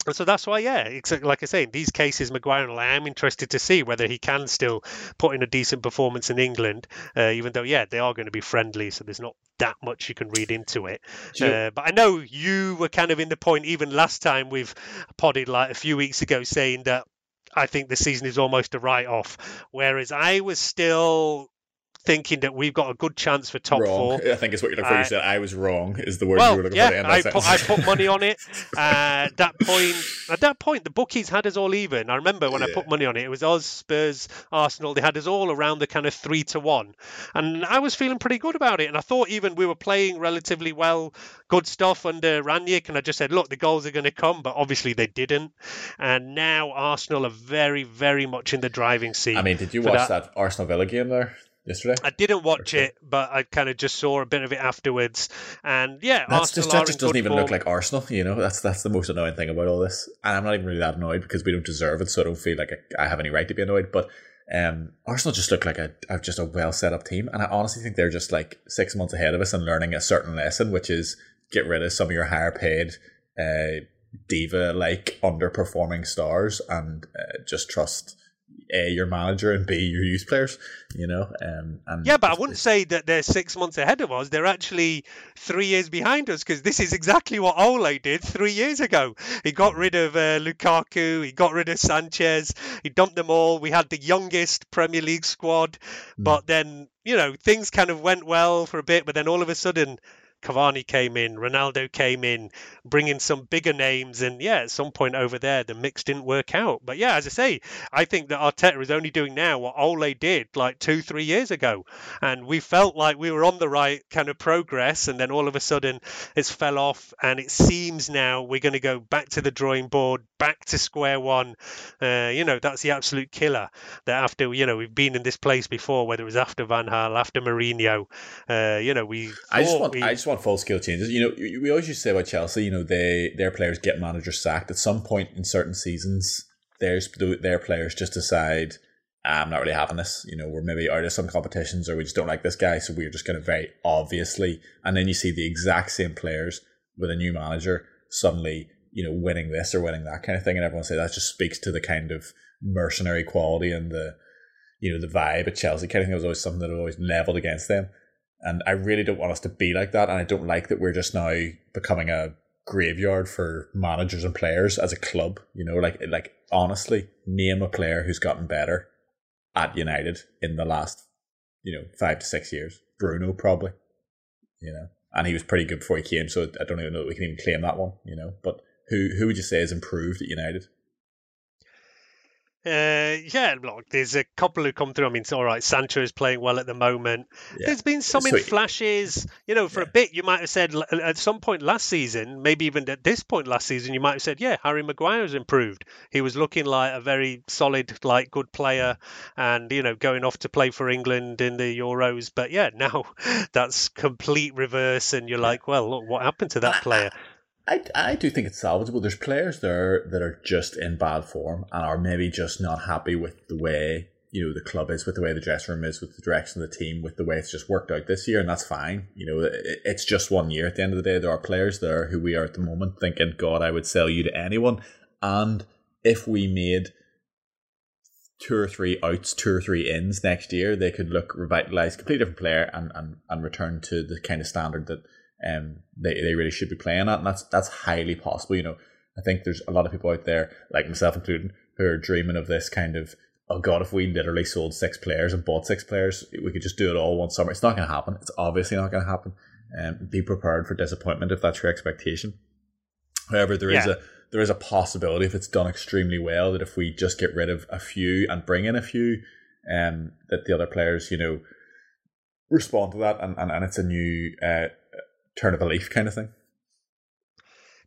and so that's why, yeah, exactly like I say, in these cases, Maguire, and I am interested to see whether he can still put in a decent performance in England, uh, even though, yeah, they are going to be friendly, so there's not that much you can read into it. Uh, but I know you were kind of in the point, even last time we've podded like a few weeks ago, saying that I think the season is almost a write off, whereas I was still thinking that we've got a good chance for top wrong. four. I think it's what you're looking for. You said I was wrong is the word well, you were looking yeah, for. Yeah, I put, I put money on it. Uh, at that point, at that point, the bookies had us all even. I remember when yeah. I put money on it. It was us, Spurs, Arsenal. They had us all around the kind of three to one, and I was feeling pretty good about it. And I thought even we were playing relatively well, good stuff under Rangnick. And I just said, look, the goals are going to come, but obviously they didn't. And now Arsenal are very, very much in the driving seat. I mean, did you watch that. that Arsenal Villa game there? Yesterday? I didn't watch it, but I kind of just saw a bit of it afterwards. And yeah, that's Arsenal just, that just doesn't even form. look like Arsenal. You know, that's that's the most annoying thing about all this. And I'm not even really that annoyed because we don't deserve it, so I don't feel like I, I have any right to be annoyed. But um, Arsenal just look like a, a just a well set up team, and I honestly think they're just like six months ahead of us and learning a certain lesson, which is get rid of some of your higher paid. Uh, diva like underperforming stars and uh, just trust a your manager and b your youth players you know um and Yeah, but I wouldn't say that they're six months ahead of us. They're actually three years behind us because this is exactly what Ole did three years ago. He got rid of uh, Lukaku, he got rid of Sanchez, he dumped them all. We had the youngest Premier League squad, Hmm. but then, you know, things kind of went well for a bit, but then all of a sudden, Cavani came in, Ronaldo came in, bringing some bigger names, and yeah, at some point over there, the mix didn't work out. But yeah, as I say, I think that Arteta is only doing now what Ole did like two, three years ago, and we felt like we were on the right kind of progress, and then all of a sudden it's fell off, and it seems now we're going to go back to the drawing board, back to square one. Uh, you know, that's the absolute killer. That after you know we've been in this place before, whether it was after Van Gaal, after Mourinho, uh, you know we. I just want we- I just want full scale changes. You know, we always used to say about Chelsea, you know, they their players get managers sacked at some point in certain seasons. There's their players just decide "Ah, I'm not really having this. You know, we're maybe out of some competitions or we just don't like this guy, so we're just going to very obviously. And then you see the exact same players with a new manager suddenly, you know, winning this or winning that kind of thing, and everyone say that just speaks to the kind of mercenary quality and the you know the vibe at Chelsea kind of thing was always something that was always leveled against them. And I really don't want us to be like that. And I don't like that we're just now becoming a graveyard for managers and players as a club. You know, like like honestly, name a player who's gotten better at United in the last, you know, five to six years. Bruno probably. You know. And he was pretty good before he came, so I don't even know that we can even claim that one, you know. But who who would you say has improved at United? Uh, yeah, look, there's a couple who come through. I mean, it's all right. Sancho is playing well at the moment. Yeah. There's been some in flashes. You know, for a bit, you might have said at some point last season, maybe even at this point last season, you might have said, yeah, Harry Maguire's improved. He was looking like a very solid, like good player, and you know, going off to play for England in the Euros. But yeah, now that's complete reverse, and you're like, well, look, what happened to that player? I, I do think it's salvageable. There's players there that are just in bad form and are maybe just not happy with the way you know the club is, with the way the dressing room is, with the direction of the team, with the way it's just worked out this year, and that's fine. You know, it, it's just one year. At the end of the day, there are players there who we are at the moment thinking, God, I would sell you to anyone. And if we made two or three outs, two or three ins next year, they could look revitalized, completely different player, and and, and return to the kind of standard that um they, they really should be playing at, and that's that's highly possible. You know, I think there's a lot of people out there, like myself included, who are dreaming of this kind of oh god, if we literally sold six players and bought six players, we could just do it all one summer. It's not going to happen. It's obviously not going to happen. Um, be prepared for disappointment if that's your expectation. However, there is Yeah. a there is a possibility if it's done extremely well that if we just get rid of a few and bring in a few, um, that the other players, you know, respond to that and, and, and it's a new uh, turn of a leaf kind of thing.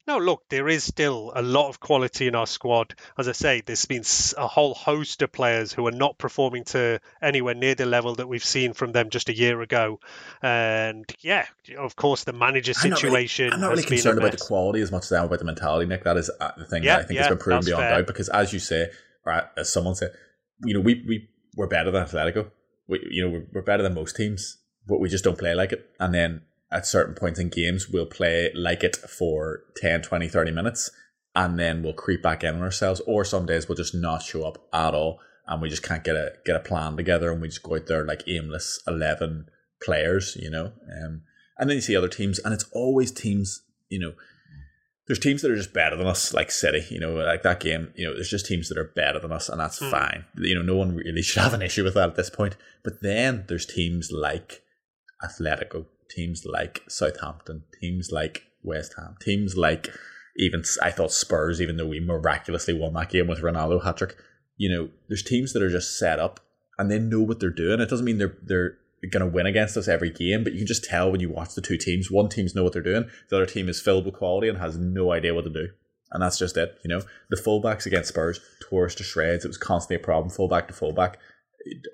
No, look, there is still a lot of quality in our squad. As I say, there's been a whole host of players who are not performing to anywhere near the level that we've seen from them just a year ago. And yeah, of course, the manager I'm not really- situation I'm not really concerned about the quality as much as I am about the mentality, Nik. That is uh, the thing Yeah, that I think yeah, has been proven beyond fair. doubt. Because as you say, or as someone said, you know, we we we're better than Atletico. We you know we're, we're better than most teams, but we just don't play like it. And then at certain points in games, we'll play like it for 10, 20, 30 minutes, and then we'll creep back in on ourselves. Or some days we'll just not show up at all, and we just can't get a get a plan together, and we just go out there like aimless eleven players, you know. Um, and then you see other teams, and it's always teams, you know. There's teams that are just better than us, like City, you know, like that game. You know, there's just teams that are better than us, and that's Hmm. fine. You know, no one really should have an issue with that at this point. But then there's teams like Atletico, teams like Southampton, teams like West Ham, teams like even I thought Spurs, even though we miraculously won that game with Ronaldo hat trick. You know, there's teams that are just set up and they know what they're doing. It doesn't mean they're they're going to win against us every game, but you can just tell when you watch the two teams. One team's know what they're doing. The other team is filled with quality and has no idea what to do. And that's just it. You know, the fullbacks against Spurs tore us to shreds. It was constantly a problem, fullback to fullback.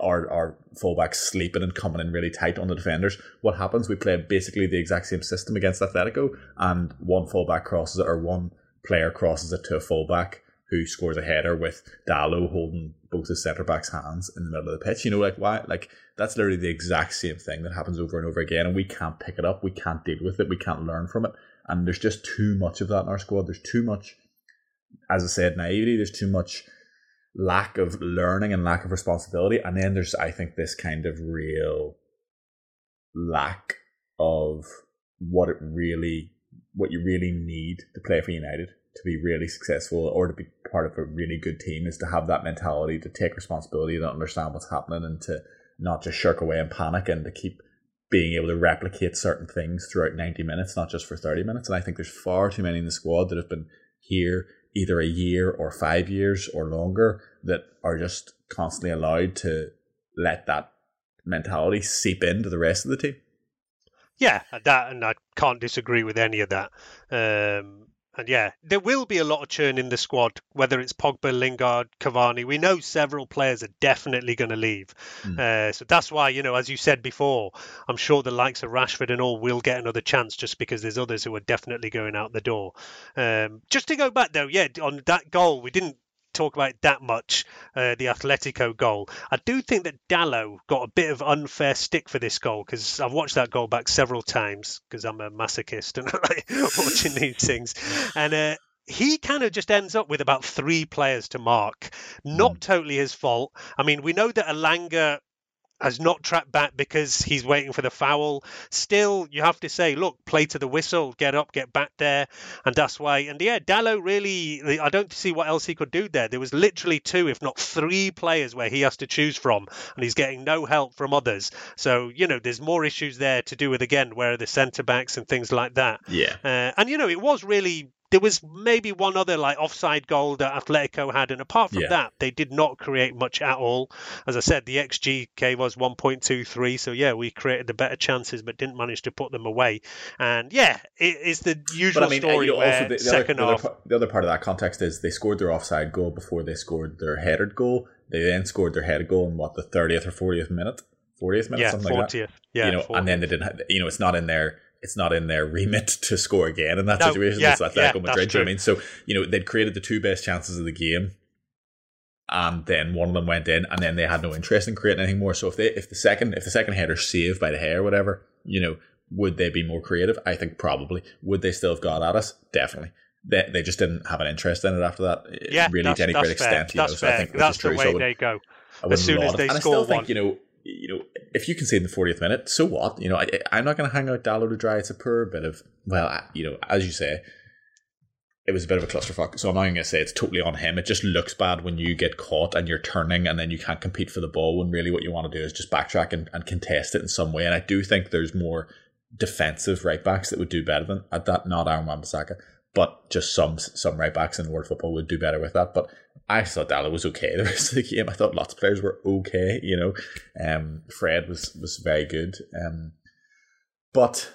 Our our fullbacks sleeping and coming in really tight on the defenders. What happens? We play basically the exact same system against Atletico, and one fullback crosses it, or one player crosses it to a fullback who scores a header with Dalot holding both his centre back's hands in the middle of the pitch. You know, like why? Like that's literally the exact same thing that happens over and over again, and we can't pick it up. We can't deal with it. We can't learn from it. And there's just too much of that in our squad. There's too much, as I said, naivety. There's too much lack of learning and lack of responsibility. And then there's, I think, this kind of real lack of what it really, what you really need to play for United to be really successful or to be part of a really good team is to have that mentality to take responsibility, to understand what's happening, and to not just shirk away and panic and to keep being able to replicate certain things throughout 90 minutes, not just for 30 minutes. And I think there's far too many in the squad that have been here either a year or five years or longer that are just constantly allowed to let that mentality seep into the rest of the team. Yeah, that and I can't disagree with any of that. Um, and yeah, there will be a lot of churn in the squad, whether it's Pogba, Lingard, Cavani. We know several players are definitely going to leave. Mm. Uh, so that's why, you know, as you said before, I'm sure the likes of Rashford and all will get another chance just because there's others who are definitely going out the door. Um, just to go back, though, yeah, on that goal, we didn't talk about that much, uh, the Atletico goal. I do think that Dalot got a bit of unfair stick for this goal because I've watched that goal back several times because I'm a masochist and I like watching these things. And uh, he kind of just ends up with about three players to mark. Not mm. totally his fault. I mean, we know that Elanga has not tracked back because he's waiting for the foul. Still, you have to say, look, play to the whistle, get up, get back there, and that's why. And yeah, Dalot really, I don't see what else he could do there. There was literally two, if not three players where he has to choose from, and he's getting no help from others. So you know, there's more issues there to do with again, where are the centre backs and things like that. Yeah. Uh, and you know, it was really there was maybe one other like offside goal that Atletico had, and apart from yeah. that, they did not create much at all. As I said, the XG was 1.23, so yeah, we created the better chances, but didn't manage to put them away. And yeah, it is the usual but, I mean, story. You know, also the, the second other, half. The other, the other part of that context is they scored their offside goal before they scored their headed goal. They then scored their headed goal in what the 30th or 40th minute. 40th minute, yeah, something 40th. like that. Yeah, you know, 40th. and then they didn't. Have, you know, it's not in there it's not in their remit to score again in that no, situation. Yeah, it's Atletico yeah, Madrid. You know I mean? So, you know, they'd created the two best chances of the game and then one of them went in and then they had no interest in creating anything more. So if they if the second if the second header saved by the hair or whatever, you know, would they be more creative? I think probably. Would they still have got at us? Definitely. They, they just didn't have an interest in it after that. Yeah, really to any great extent. You that's know, so fair. I think that's the way they go. As soon as they and score I still think, you know, you know, if you can say in the 40th minute, so what? You know, I, I'm not going to hang out Dalot to dry. It's a poor bit of, well, you know, as you say, it was a bit of a clusterfuck. So I'm not going to say it's totally on him. It just looks bad when you get caught and you're turning and then you can't compete for the ball when really what you want to do is just backtrack and, and contest it in some way. And I do think there's more defensive right backs that would do better than at that, not Aaron Wan-Bissaka but just some some right backs in world football would do better with that. But I thought Dalot was okay the rest of the game. I thought lots of players were okay. You know, um, Fred was was very good. Um, but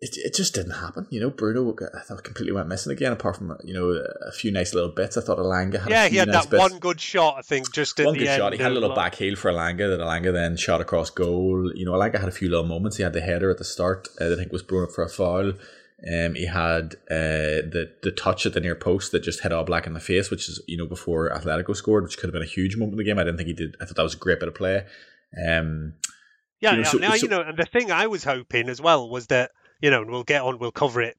it, it just didn't happen. You know, Bruno I thought completely went missing again. Apart from you know a few nice little bits, I thought Elanga had yeah he had nice that bits. one good shot. I think just in one good shot. He had a little back heel for Elanga that Elanga then shot across goal. You know, Elanga had a few little moments. He had the header at the start. Uh, I think was Bruno for a foul. Um, he had uh, the the touch at the near post that just hit Oblak in the face, which is you know before Atletico scored, which could have been a huge moment in the game. I didn't think he did. I thought that was a great bit of play. Um, yeah, you know, so, now so, you know, and the thing I was hoping as well was that you know, and we'll get on, we'll cover it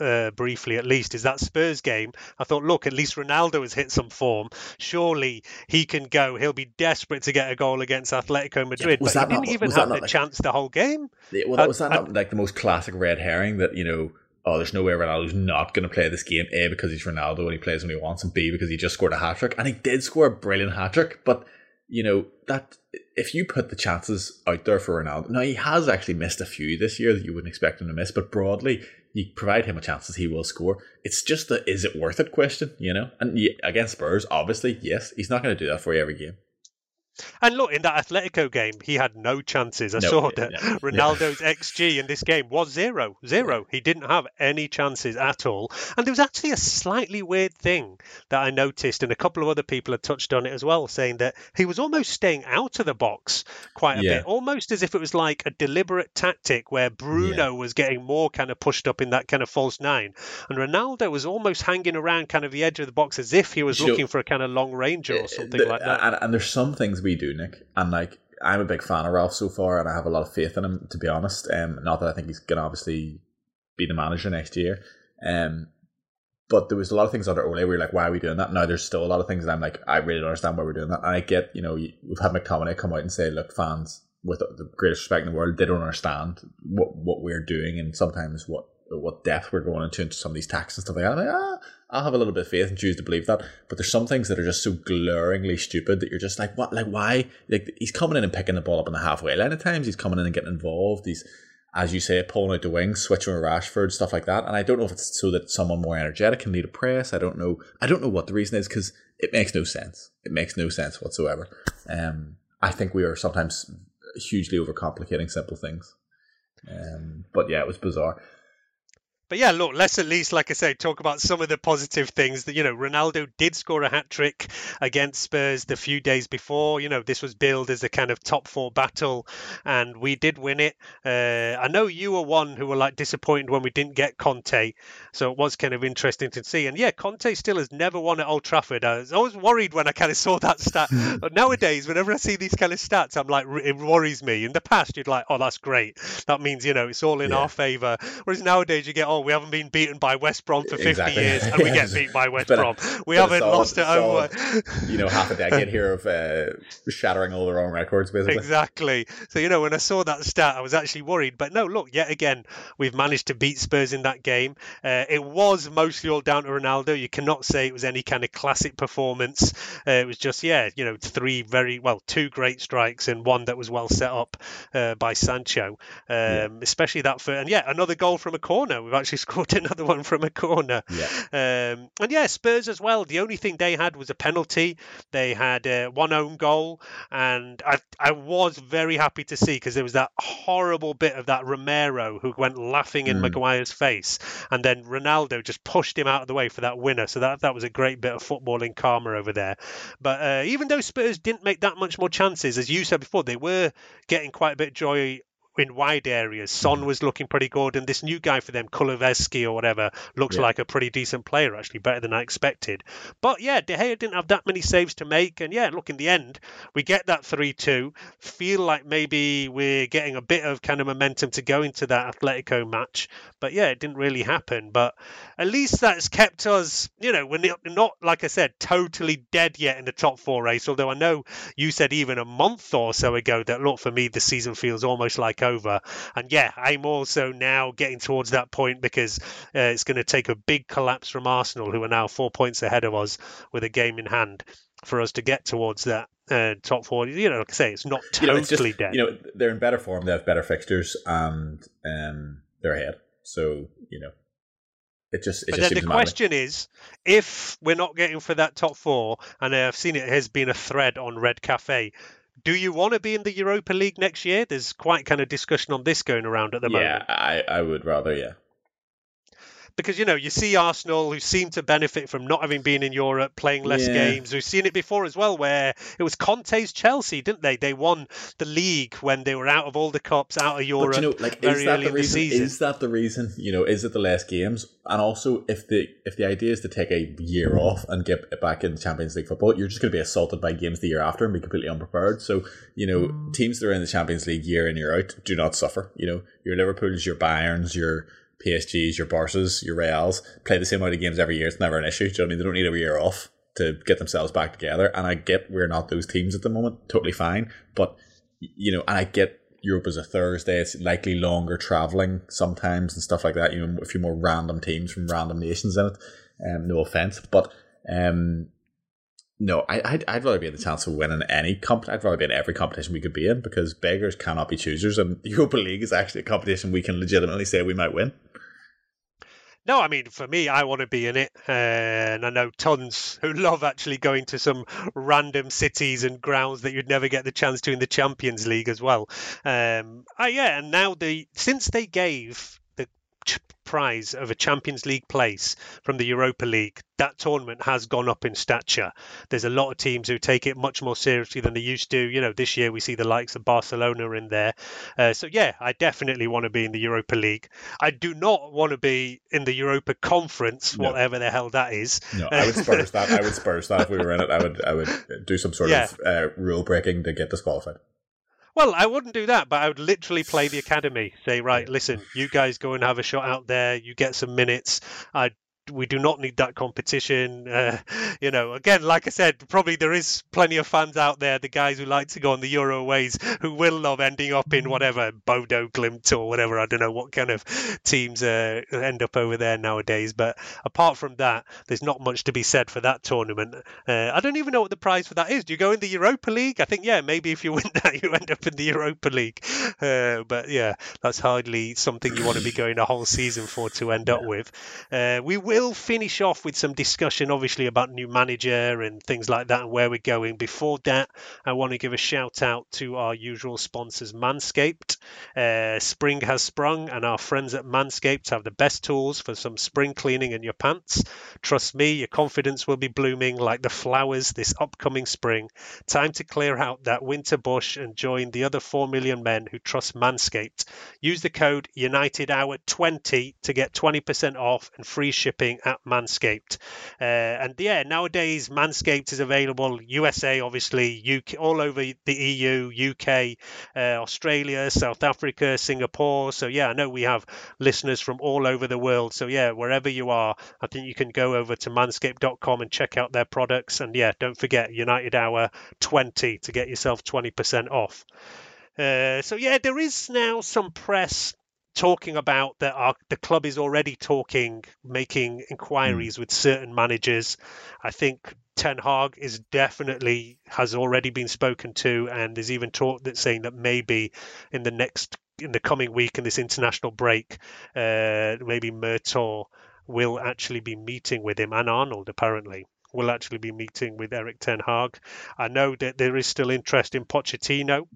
uh, briefly at least is that Spurs game. I thought, look, at least Ronaldo has hit some form. Surely he can go. He'll be desperate to get a goal against Atletico Madrid. Yeah, but he didn't even have the like, chance the whole game. Yeah, well, that, was that not like the most classic red herring that you know? Oh, there's no way Ronaldo's not going to play this game. A because he's Ronaldo and he plays when he wants, and B because he just scored a hat trick, and he did score a brilliant hat trick. But you know that if you put the chances out there for Ronaldo, now he has actually missed a few this year that you wouldn't expect him to miss, but broadly, you provide him a chances, he will score. It's just the is it worth it question, you know? And against Spurs, obviously, yes, he's not going to do that for you every game. And look, in that Atletico game, he had no chances. I No, saw yeah, that yeah, yeah. Ronaldo's XG in this game was zero, zero. He didn't have any chances at all. And there was actually a slightly weird thing that I noticed, and a couple of other people had touched on it as well, saying that he was almost staying out of the box quite a Yeah. bit, almost as if it was like a deliberate tactic where Bruno was getting more kind of pushed up in that kind of false nine, and Ronaldo was almost hanging around kind of the edge of the box as if he was looking for a kind of long ranger or eh, something The- like that. And, and there's some things we do, Nik, and like I'm a big fan of Ralf so far, and I have a lot of faith in him. To be honest, um, not that I think he's to obviously be the manager next year, um, but there was a lot of things under Ole where you're like, why are we doing that? Now there's still a lot of things that I'm like, I really don't understand why we're doing that. And I get, you know, we've had McTominay come out and say, look, fans, with the greatest respect in the world, they don't understand what what we're doing and sometimes what what depth we're going into into some of these tactics and stuff like that. I'm like, ah, I'll have a little bit of faith and choose to believe that. But there's some things that are just so glaringly stupid that you're just like, what? Like, why? Like, he's coming in and picking the ball up in the halfway line at times. He's coming in and getting involved. He's, as you say, pulling out the wings, switching with Rashford, stuff like that. And I don't know if it's so that someone more energetic can lead a press. I don't know. I don't know what the reason is because it makes no sense. It makes no sense whatsoever. Um, I think we are sometimes hugely overcomplicating simple things. Um, but yeah, it was bizarre. But yeah, look, let's at least, like I say, talk about some of the positive things that, you know, Ronaldo did score a hat trick against Spurs the few days before. You know, this was billed as a kind of top four battle, and we did win it. Uh, I know you were one who were like disappointed when we didn't get Conte, so it was kind of interesting to see. And yeah, Conte still has never won at Old Trafford. I was always worried when I kind of saw that stat. but nowadays, whenever I see these kind of stats, I'm like, it worries me. In the past, you'd like, oh, that's great. That means, you know, it's all in Yeah. our favour. Whereas nowadays, you get, oh, we haven't been beaten by West Brom for 50 Exactly. years, and we get beat by West Brom. We haven't solid- lost it home. solid, you know, half a decade here of uh, shattering all the wrong records, basically. Exactly. So, you know, when I saw that stat, I was actually worried. But no, look, yet again, we've managed to beat Spurs in that game. Uh, it was mostly all down to Ronaldo. You cannot say it was any kind of classic performance. Uh, it was just, yeah, you know, three very, well, two great strikes and one that was well set up uh, by Sancho. Um, Yeah. Especially that for, and yeah, another goal from a corner. We've actually scored another one from a corner. Yeah. Um, and yeah, Spurs as well. The only thing they had was a penalty. They had uh, one own goal, and I I was very happy to see because there was that horrible bit of that Romero who went laughing in Mm. Maguire's face, and then Ronaldo just pushed him out of the way for that winner. So that that was a great bit of footballing karma over there. But uh, even though Spurs didn't make that much more chances, as you said before, they were getting quite a bit of joy in wide areas. Son mm-hmm. was looking pretty good, and this new guy for them, Kulusevski or whatever, looks Yeah. like a pretty decent player, actually better than I expected. But yeah, De Gea didn't have that many saves to make, and yeah, look in the end, we get that three-two. Feel like maybe we're getting a bit of kind of momentum to go into that Atletico match, but yeah, it didn't really happen. But at least that's kept us, you know, we're not, not like I said, totally dead yet in the top four race. Although I know you said even a month or so ago that look for me the season feels almost like over. And yeah, I'm also now getting towards that point because uh, it's going to take a big collapse from Arsenal, who are now four points ahead of us with a game in hand, for us to get towards that uh, top four. You know, like I say, it's not You know, totally it's just, dead. You know, they're in better form. They have better fixtures, and um, they're ahead. So you know, it just it But just then the question is, if we're not getting for that top four, and I've seen it has been a thread on Red Cafe, do you want to be in the Europa League next year? There's quite kind of discussion on this going around at the Yeah, moment. I, I would rather. Yeah, Because, you know, you see Arsenal who seem to benefit from not having been in Europe, playing less Yeah. games. We've seen it before as well, where it was Conte's Chelsea, didn't they? They won the league when they were out of all the cups, out of Europe. but you know, like, very is that early the in the reason? season. Is that the reason? You know, is it the less games? And also, if the if the idea is to take a year off and get it back in Champions League football, you're just going to be assaulted by games the year after and be completely unprepared. So, you know, mm. teams that are in the Champions League year in year out do not suffer. You know, your Liverpool's, your Bayerns, your PSGs, your Barca's, your Reals play the same amount of games every year. It's never an issue. Do you know what I mean? They don't need a year off to get themselves back together. And I get we're not those teams at the moment. Totally fine. But you know, and I get Europe is a Thursday. It's likely longer traveling sometimes and stuff like that. You know, a few more random teams from random nations in it. Um, no offense, but um, no, I, I'd, I'd rather be in the chance of winning any comp. I'd rather be in every competition we could be in because beggars cannot be choosers, and the Europa League is actually a competition we can legitimately say we might win. No, I mean, for me, I want to be in it. Uh, and I know tons who love actually going to some random cities and grounds that you'd never get the chance to in the Champions League as well. Um, yeah, and now the since they gave the prize of a Champions League place from the Europa League, that tournament has gone up in stature. There's a lot of teams who take it much more seriously than they used to. You know, this year we see the likes of Barcelona in there. Uh, so, yeah, I definitely want to be in the Europa League. I do not want to be in the Europa Conference, no. whatever the hell that is. No, I would spurs that. I would spurs that if we were in it. I would, I would do some sort yeah. of uh, rule breaking to get disqualified. Well, I wouldn't do that, but I would literally play the academy. Say, right, listen, you guys go and have a shot out there. You get some minutes. I we do not need that competition. Uh, you know, again, like I said, probably there is plenty of fans out there, the guys who like to go on the Euro ways, who will love ending up in whatever Bodo Glimt or whatever. I don't know what kind of teams uh, end up over there nowadays. But apart from that, there's not much to be said for that tournament. Uh, I don't even know what the prize for that is. Do you go in the Europa League? I think yeah, maybe if you win that, you end up in the Europa League. Uh, but yeah, that's hardly something you want to be going a whole season for to end up with. Uh, we will will finish off with some discussion, obviously, about new manager and things like that and where we're going. Before that, I want to give a shout out to our usual sponsors, Manscaped. Uh, spring has sprung, and our friends at Manscaped have the best tools for some spring cleaning in your pants. Trust me, your confidence will be blooming like the flowers this upcoming spring. Time to clear out that winter bush and join the other 4 million men who trust Manscaped. Use the code UnitedHour20 to get 20% off and free shipping at Manscaped. Uh, and yeah, nowadays Manscaped is available USA, obviously, UK, all over the EU, UK, uh, Australia, South Africa, Singapore. So yeah, I know we have listeners from all over the world. So yeah, wherever you are, I think you can go over to manscaped.com and check out their products. And yeah, don't forget United Hour 20 to get yourself 20% off. Uh, so yeah, there is now some press talking about that our, the club is already talking, making inquiries mm. with certain managers. I think Ten Hag is definitely has already been spoken to, and there's even talk that saying that maybe in the next in the coming week in this international break, uh, maybe Murtough will actually be meeting with him and Arnold apparently will actually be meeting with Erik Ten Hag. I know that there is still interest in Pochettino,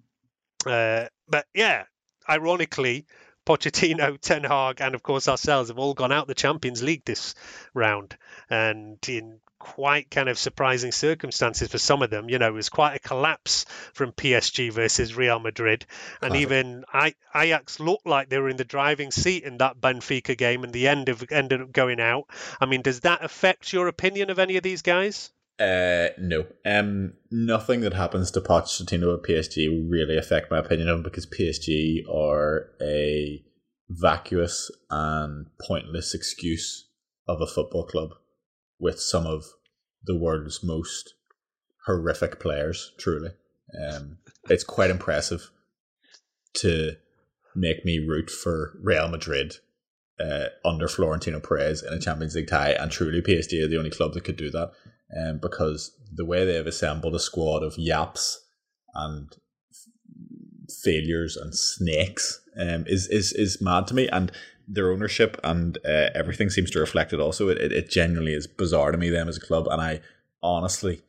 uh, but yeah, ironically, Pochettino, Ten Hag, and of course ourselves have all gone out the Champions League this round, and in quite kind of surprising circumstances for some of them. You know, it was quite a collapse from PSG versus Real Madrid, and Classic. even I, Ajax looked like they were in the driving seat in that Benfica game, and the end of ended up going out. I mean, does that affect your opinion of any of these guys? Uh, no. Um, nothing that happens to Pochettino at PSG will really affect my opinion of him because PSG are a vacuous and pointless excuse of a football club with some of the world's most horrific players. Truly, um, it's quite impressive to make me root for Real Madrid uh, under Florentino Perez in a Champions League tie, and truly PSG are the only club that could do that um, because the way they've assembled a squad of yaps and failures and snakes um, is, is is mad to me. And their ownership and uh, everything seems to reflect it also. It, it, it genuinely is bizarre to me, them as a club. And I honestly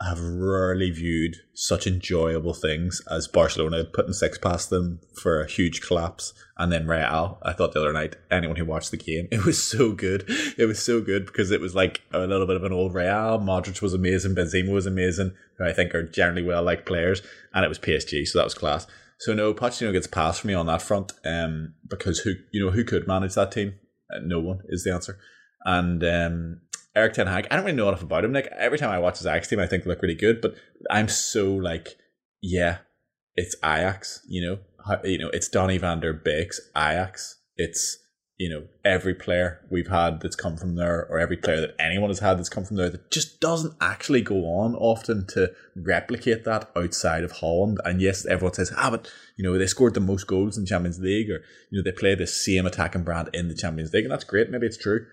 have rarely viewed such enjoyable things as Barcelona putting six past them for a huge collapse, and then Real. I thought the other night, anyone who watched the game, it was so good. It was so good because it was like a little bit of an old Real. Modric was amazing, Benzema was amazing, who I think are generally well liked players, and it was PSG, so that was class. So no, Pochettino gets passed for me on that front, um, because who you know who could manage that team? Uh, no one is the answer, and um, Erik Ten Hag, I don't really know enough about him. Like every time I watch his Ajax team, I think look really good, but I'm so like, yeah, it's Ajax. You know, you know, it's Donny van der Beek's Ajax. It's you know every player we've had that's come from there, or every player that anyone has had that's come from there that just doesn't actually go on often to replicate that outside of Holland. And yes, everyone says, ah, but you know they scored the most goals in Champions League, or you know they play the same attacking brand in the Champions League, and that's great. Maybe it's true,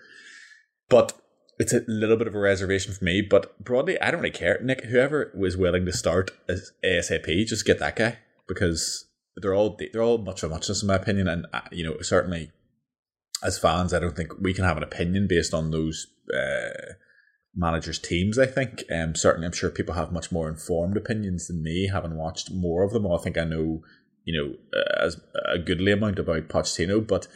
but it's a little bit of a reservation for me, but broadly, I don't really care. Nik, whoever was willing to start as ASAP, just get that guy because they're all they're all much of muchness in my opinion, and uh, you know certainly as fans, I don't think we can have an opinion based on those uh, managers' teams. I think, um, certainly, I'm sure people have much more informed opinions than me, having watched more of them. I think I know, you know, uh, as a goodly amount about Pochettino, but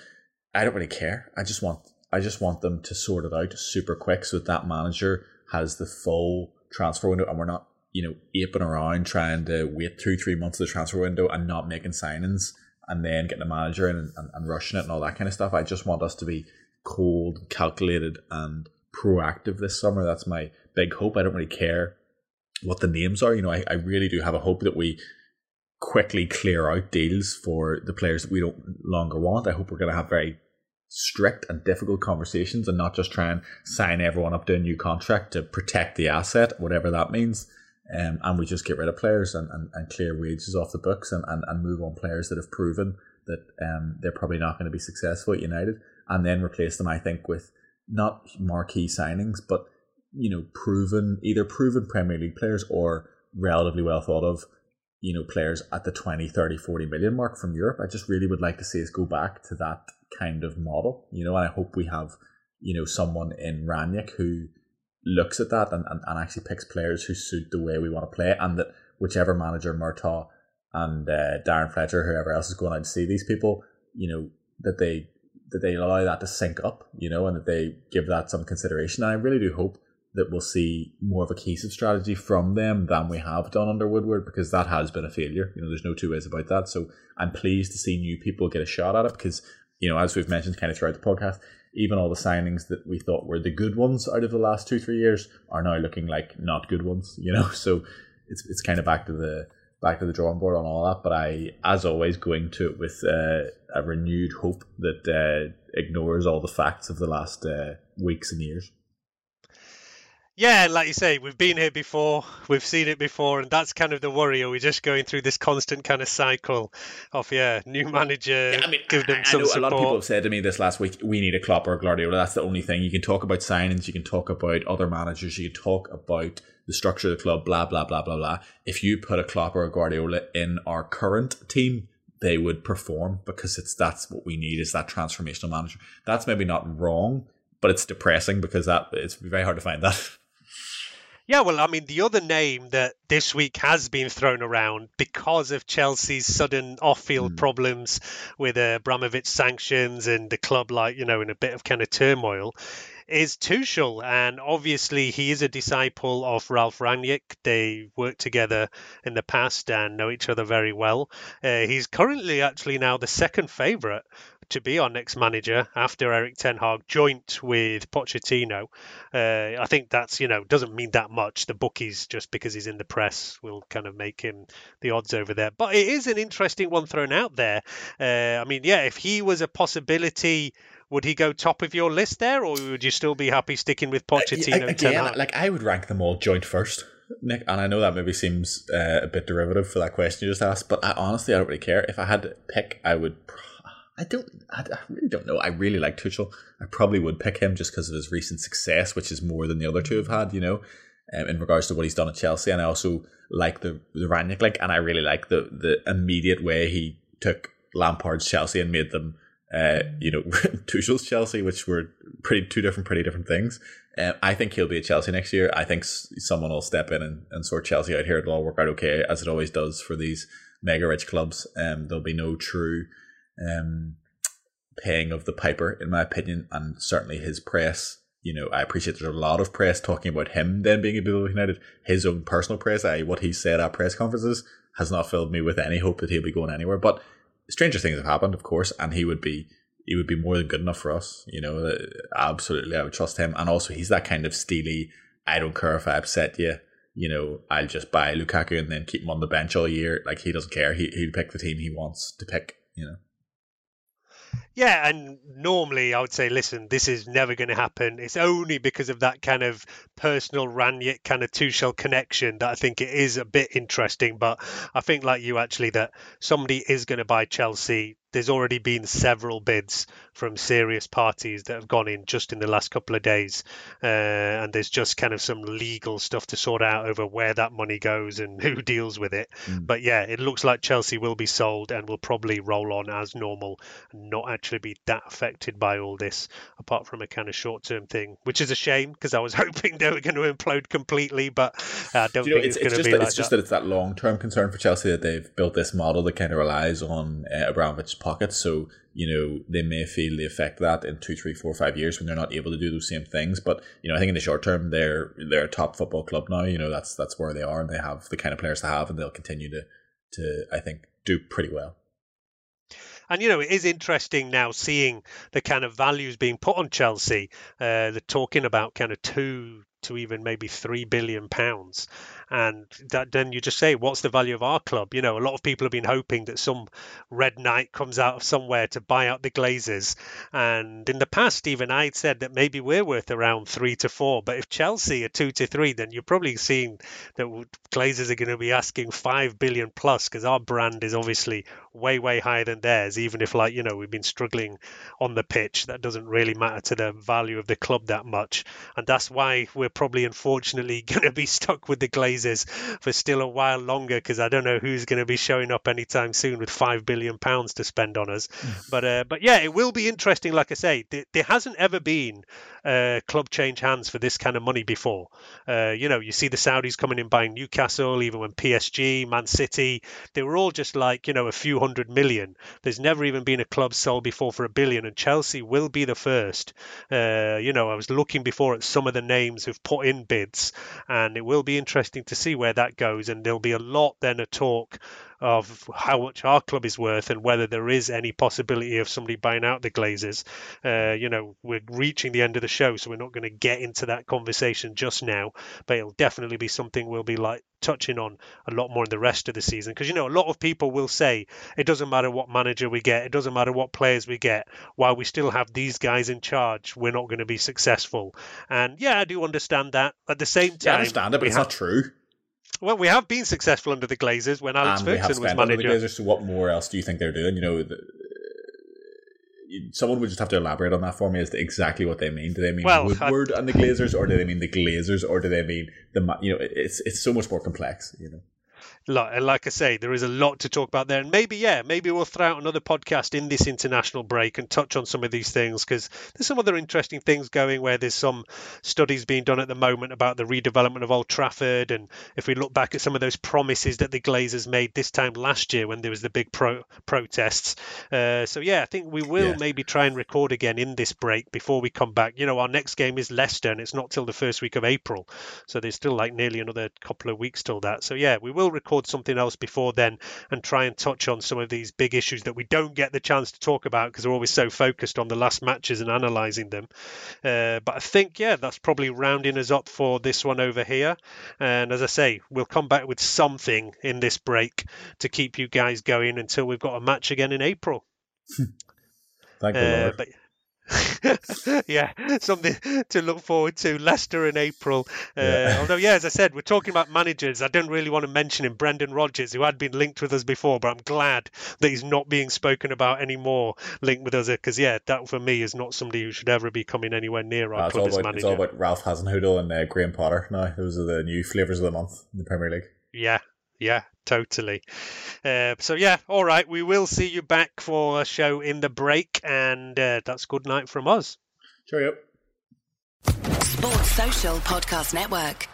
I don't really care. I just want, I just want them to sort it out super quick so that that manager has the full transfer window, and we're not, you know, aping around trying to wait two, three months of the transfer window and not making signings and then getting a manager in and, and, and rushing it and all that kind of stuff. I just want us to be cold, calculated, and proactive this summer. That's my big hope. I don't really care what the names are. You know, I, I really do have a hope that we quickly clear out deals for the players that we don't longer want. I hope we're going to have very strict and difficult conversations and not just try and sign everyone up to a new contract to protect the asset, whatever that means. Um, and we just get rid of players and, and, and clear wages off the books and, and, and move on players that have proven that um, they're probably not going to be successful at United and then replace them, I think, with not marquee signings, but you know, proven either proven Premier League players or relatively well thought of, you know, players at the 20, 30, 40 million mark from Europe. I just really would like to see us go back to that kind of model, you know, and I hope we have, you know, someone in Rangnick who looks at that and, and, and actually picks players who suit the way we want to play, and that whichever manager, Murtough and uh, Darren Fletcher, whoever else is going out to see these people, you know, that they that they allow that to sync up, you know, and that they give that some consideration. And I really do hope that we'll see more of a cohesive strategy from them than we have done under Woodward because that has been a failure. You know, there's no two ways about that. So I'm pleased to see new people get a shot at it because, you know, as we've mentioned kind of throughout the podcast, even all the signings that we thought were the good ones out of the last two three years are now looking like not good ones. You know, so it's it's kind of back to the back to the drawing board on all that. But I, as always, going to it with uh, a renewed hope that uh, ignores all the facts of the last uh, weeks and years. Yeah, like you say, we've been here before, we've seen it before, and that's kind of the worry. Are we just going through this constant kind of cycle of yeah, new manager, yeah, I mean, give them I, some I support? A lot of people have said to me this last week, we need a Klopp or a Guardiola. That's the only thing. You can talk about signings, you can talk about other managers, you can talk about the structure of the club, blah blah blah blah blah. If you put a Klopp or a Guardiola in our current team, they would perform because it's that's what we need is that transformational manager. That's maybe not wrong, but it's depressing because that it's very hard to find that. Yeah, well, I mean, the other name that this week has been thrown around because of Chelsea's sudden off-field mm. problems with uh, Abramovich sanctions and the club, like you know, in a bit of kind of turmoil, is Tuchel, and obviously he is a disciple of Ralf Rangnick. They worked together in the past and know each other very well. Uh, he's currently actually now the second favourite to be our next manager after Erik Ten Hag, joint with Pochettino. Uh, I think that's you know doesn't mean that much. The bookies just because he's in the press will kind of make him the odds over there. But it is an interesting one thrown out there. Uh, I mean, yeah, if he was a possibility would he go top of your list there, or would you still be happy sticking with Pochettino? Uh, again, like I would rank them all joint first, Nik. And I know that maybe seems uh, a bit derivative for that question you just asked, but I honestly I don't really care. If I had to pick, I would. I don't. I, I really don't know. I really like Tuchel. I probably would pick him just because of his recent success, which is more than the other two have had. You know, um, in regards to what he's done at Chelsea, and I also like the the Rangnick like, and I really like the the immediate way he took Lampard's Chelsea and made them uh, you know, Tuchel's Chelsea, which were pretty two different, pretty different things. Um, I think he'll be at Chelsea next year. I think someone will step in and, and sort Chelsea out here. It'll all work out okay, as it always does for these mega rich clubs. Um, there'll be no true um, paying of the piper, in my opinion, and certainly his press. You know, I appreciate there's a lot of press talking about him then being a Bill United. His own personal press, i.e., what he said at press conferences, has not filled me with any hope that he'll be going anywhere. But stranger things have happened, of course, and he would be he would be more than good enough for us. You know, uh, absolutely, I would trust him. And also, he's that kind of steely. I don't care if I upset you. You know, I'll just buy Lukaku and then keep him on the bench all year. Like he doesn't care. He he'll pick the team he wants to pick. You know. Yeah, and normally I would say, listen, this is never going to happen. It's only because of that kind of personal Rangnick kind of Tuchel connection that I think it is a bit interesting. But I think, like you, actually, that somebody is going to buy Chelsea there's already been several bids from serious parties that have gone in just in the last couple of days, uh, and there's just kind of some legal stuff to sort out over where that money goes and who deals with it. Mm. But yeah, it looks like Chelsea will be sold and will probably roll on as normal and not actually be that affected by all this, apart from a kind of short-term thing, which is a shame because I was hoping they were going to implode completely, but I don't you know, think it's, it's, going to be that, like It's just that. that it's that long-term concern for Chelsea that they've built this model that kind of relies on uh, Abramovich's pockets. So you know they may feel the effect that in two, three, four, five years when they're not able to do those same things. But you know, I think in the short term, they're they're a top football club now. You know, that's that's where they are, and they have the kind of players to have, and they'll continue to to I think do pretty well. And you know, it is interesting now seeing the kind of values being put on Chelsea. Uh, they're talking about kind of two to even maybe three billion pounds and that, then you just say what's the value of our club? You know a lot of people have been hoping that some red knight comes out of somewhere to buy out the glazers. And in the past even i'd said that maybe we're worth around three to four but if chelsea are two to three then you're probably seeing that glazers are going to be asking five billion plus because our brand is obviously way way higher than theirs even if like you know we've been struggling on the pitch that doesn't really matter to the value of the club that much. And that's why we're probably unfortunately going to be stuck with the glazers for still a while longer because I don't know who's going to be showing up anytime soon with five billion pounds to spend on us. But uh, but yeah, it will be interesting. Like I say, th- there hasn't ever been uh, club change hands for this kind of money before. Uh, you know, you see the Saudis coming in buying Newcastle, even when PSG, Man City, they were all just like you know a few hundred million. There's never even been a club sold before for a billion, and Chelsea will be the first. Uh, you know, I was looking before at some of the names who've put in bids, and it will be interesting to see where that goes. And there'll be a lot then of talk of how much our club is worth and whether there is any possibility of somebody buying out the Glazers. Uh, you know, we're reaching the end of the show, so we're not going to get into that conversation just now, but it'll definitely be something we'll be like touching on a lot more in the rest of the season. Because you know a lot of people will say it doesn't matter what manager we get it doesn't matter what players we get while we still have these guys in charge we're not going to be successful. And yeah i do understand that. At the same time yeah, I understand it but it's have, not true well, we have been successful under the Glazers when Alex and Ferguson was manager. Under the Glazers, so what more else do you think they're doing? You know, the, someone would just have to elaborate on that for me as to exactly what they mean. Do they mean well, Woodward I, and the Glazers, or do they mean the Glazers, or do they mean the? You know, it's it's so much more complex. You know like, like I say, there is a lot to talk about there. And maybe, yeah, maybe we'll throw out another podcast in this international break and touch on some of these things because there's some other interesting things going where there's some studies being done at the moment about the redevelopment of Old Trafford. And if we look back at some of those promises that the Glazers made this time last year when there was the big pro- protests. Uh, so, yeah, I think we will yeah. maybe try and record again in this break before we come back. You know, our next game is Leicester and it's not till the first week of April. So there's still like nearly another couple of weeks till that. So, yeah, we will record record something else before then and try and touch on some of these big issues that we don't get the chance to talk about because we're always so focused on the last matches and analysing them. Uh, but I think, yeah, that's probably rounding us up for this one over here. And as I say, we'll come back with something in this break to keep you guys going until we've got a match again in April. Thank you, uh, but, yeah, something to look forward to. Leicester in April. Uh, yeah. Although, yeah, as I said, we're talking about managers. I don't really want to mention him, Brendan Rodgers, who had been linked with us before, but I'm glad that he's not being spoken about anymore, linked with us, because, yeah, that for me is not somebody who should ever be coming anywhere near our uh, club as manager. It's all about Ralph Hasenhüttl and uh, Graham Potter now. Those are the new flavours of the month in the Premier League. Yeah, yeah, totally. Uh, so yeah, all right. We will see you back for a show in the break, and uh, that's good night from us. Cheerio. Sports Social Podcast Network.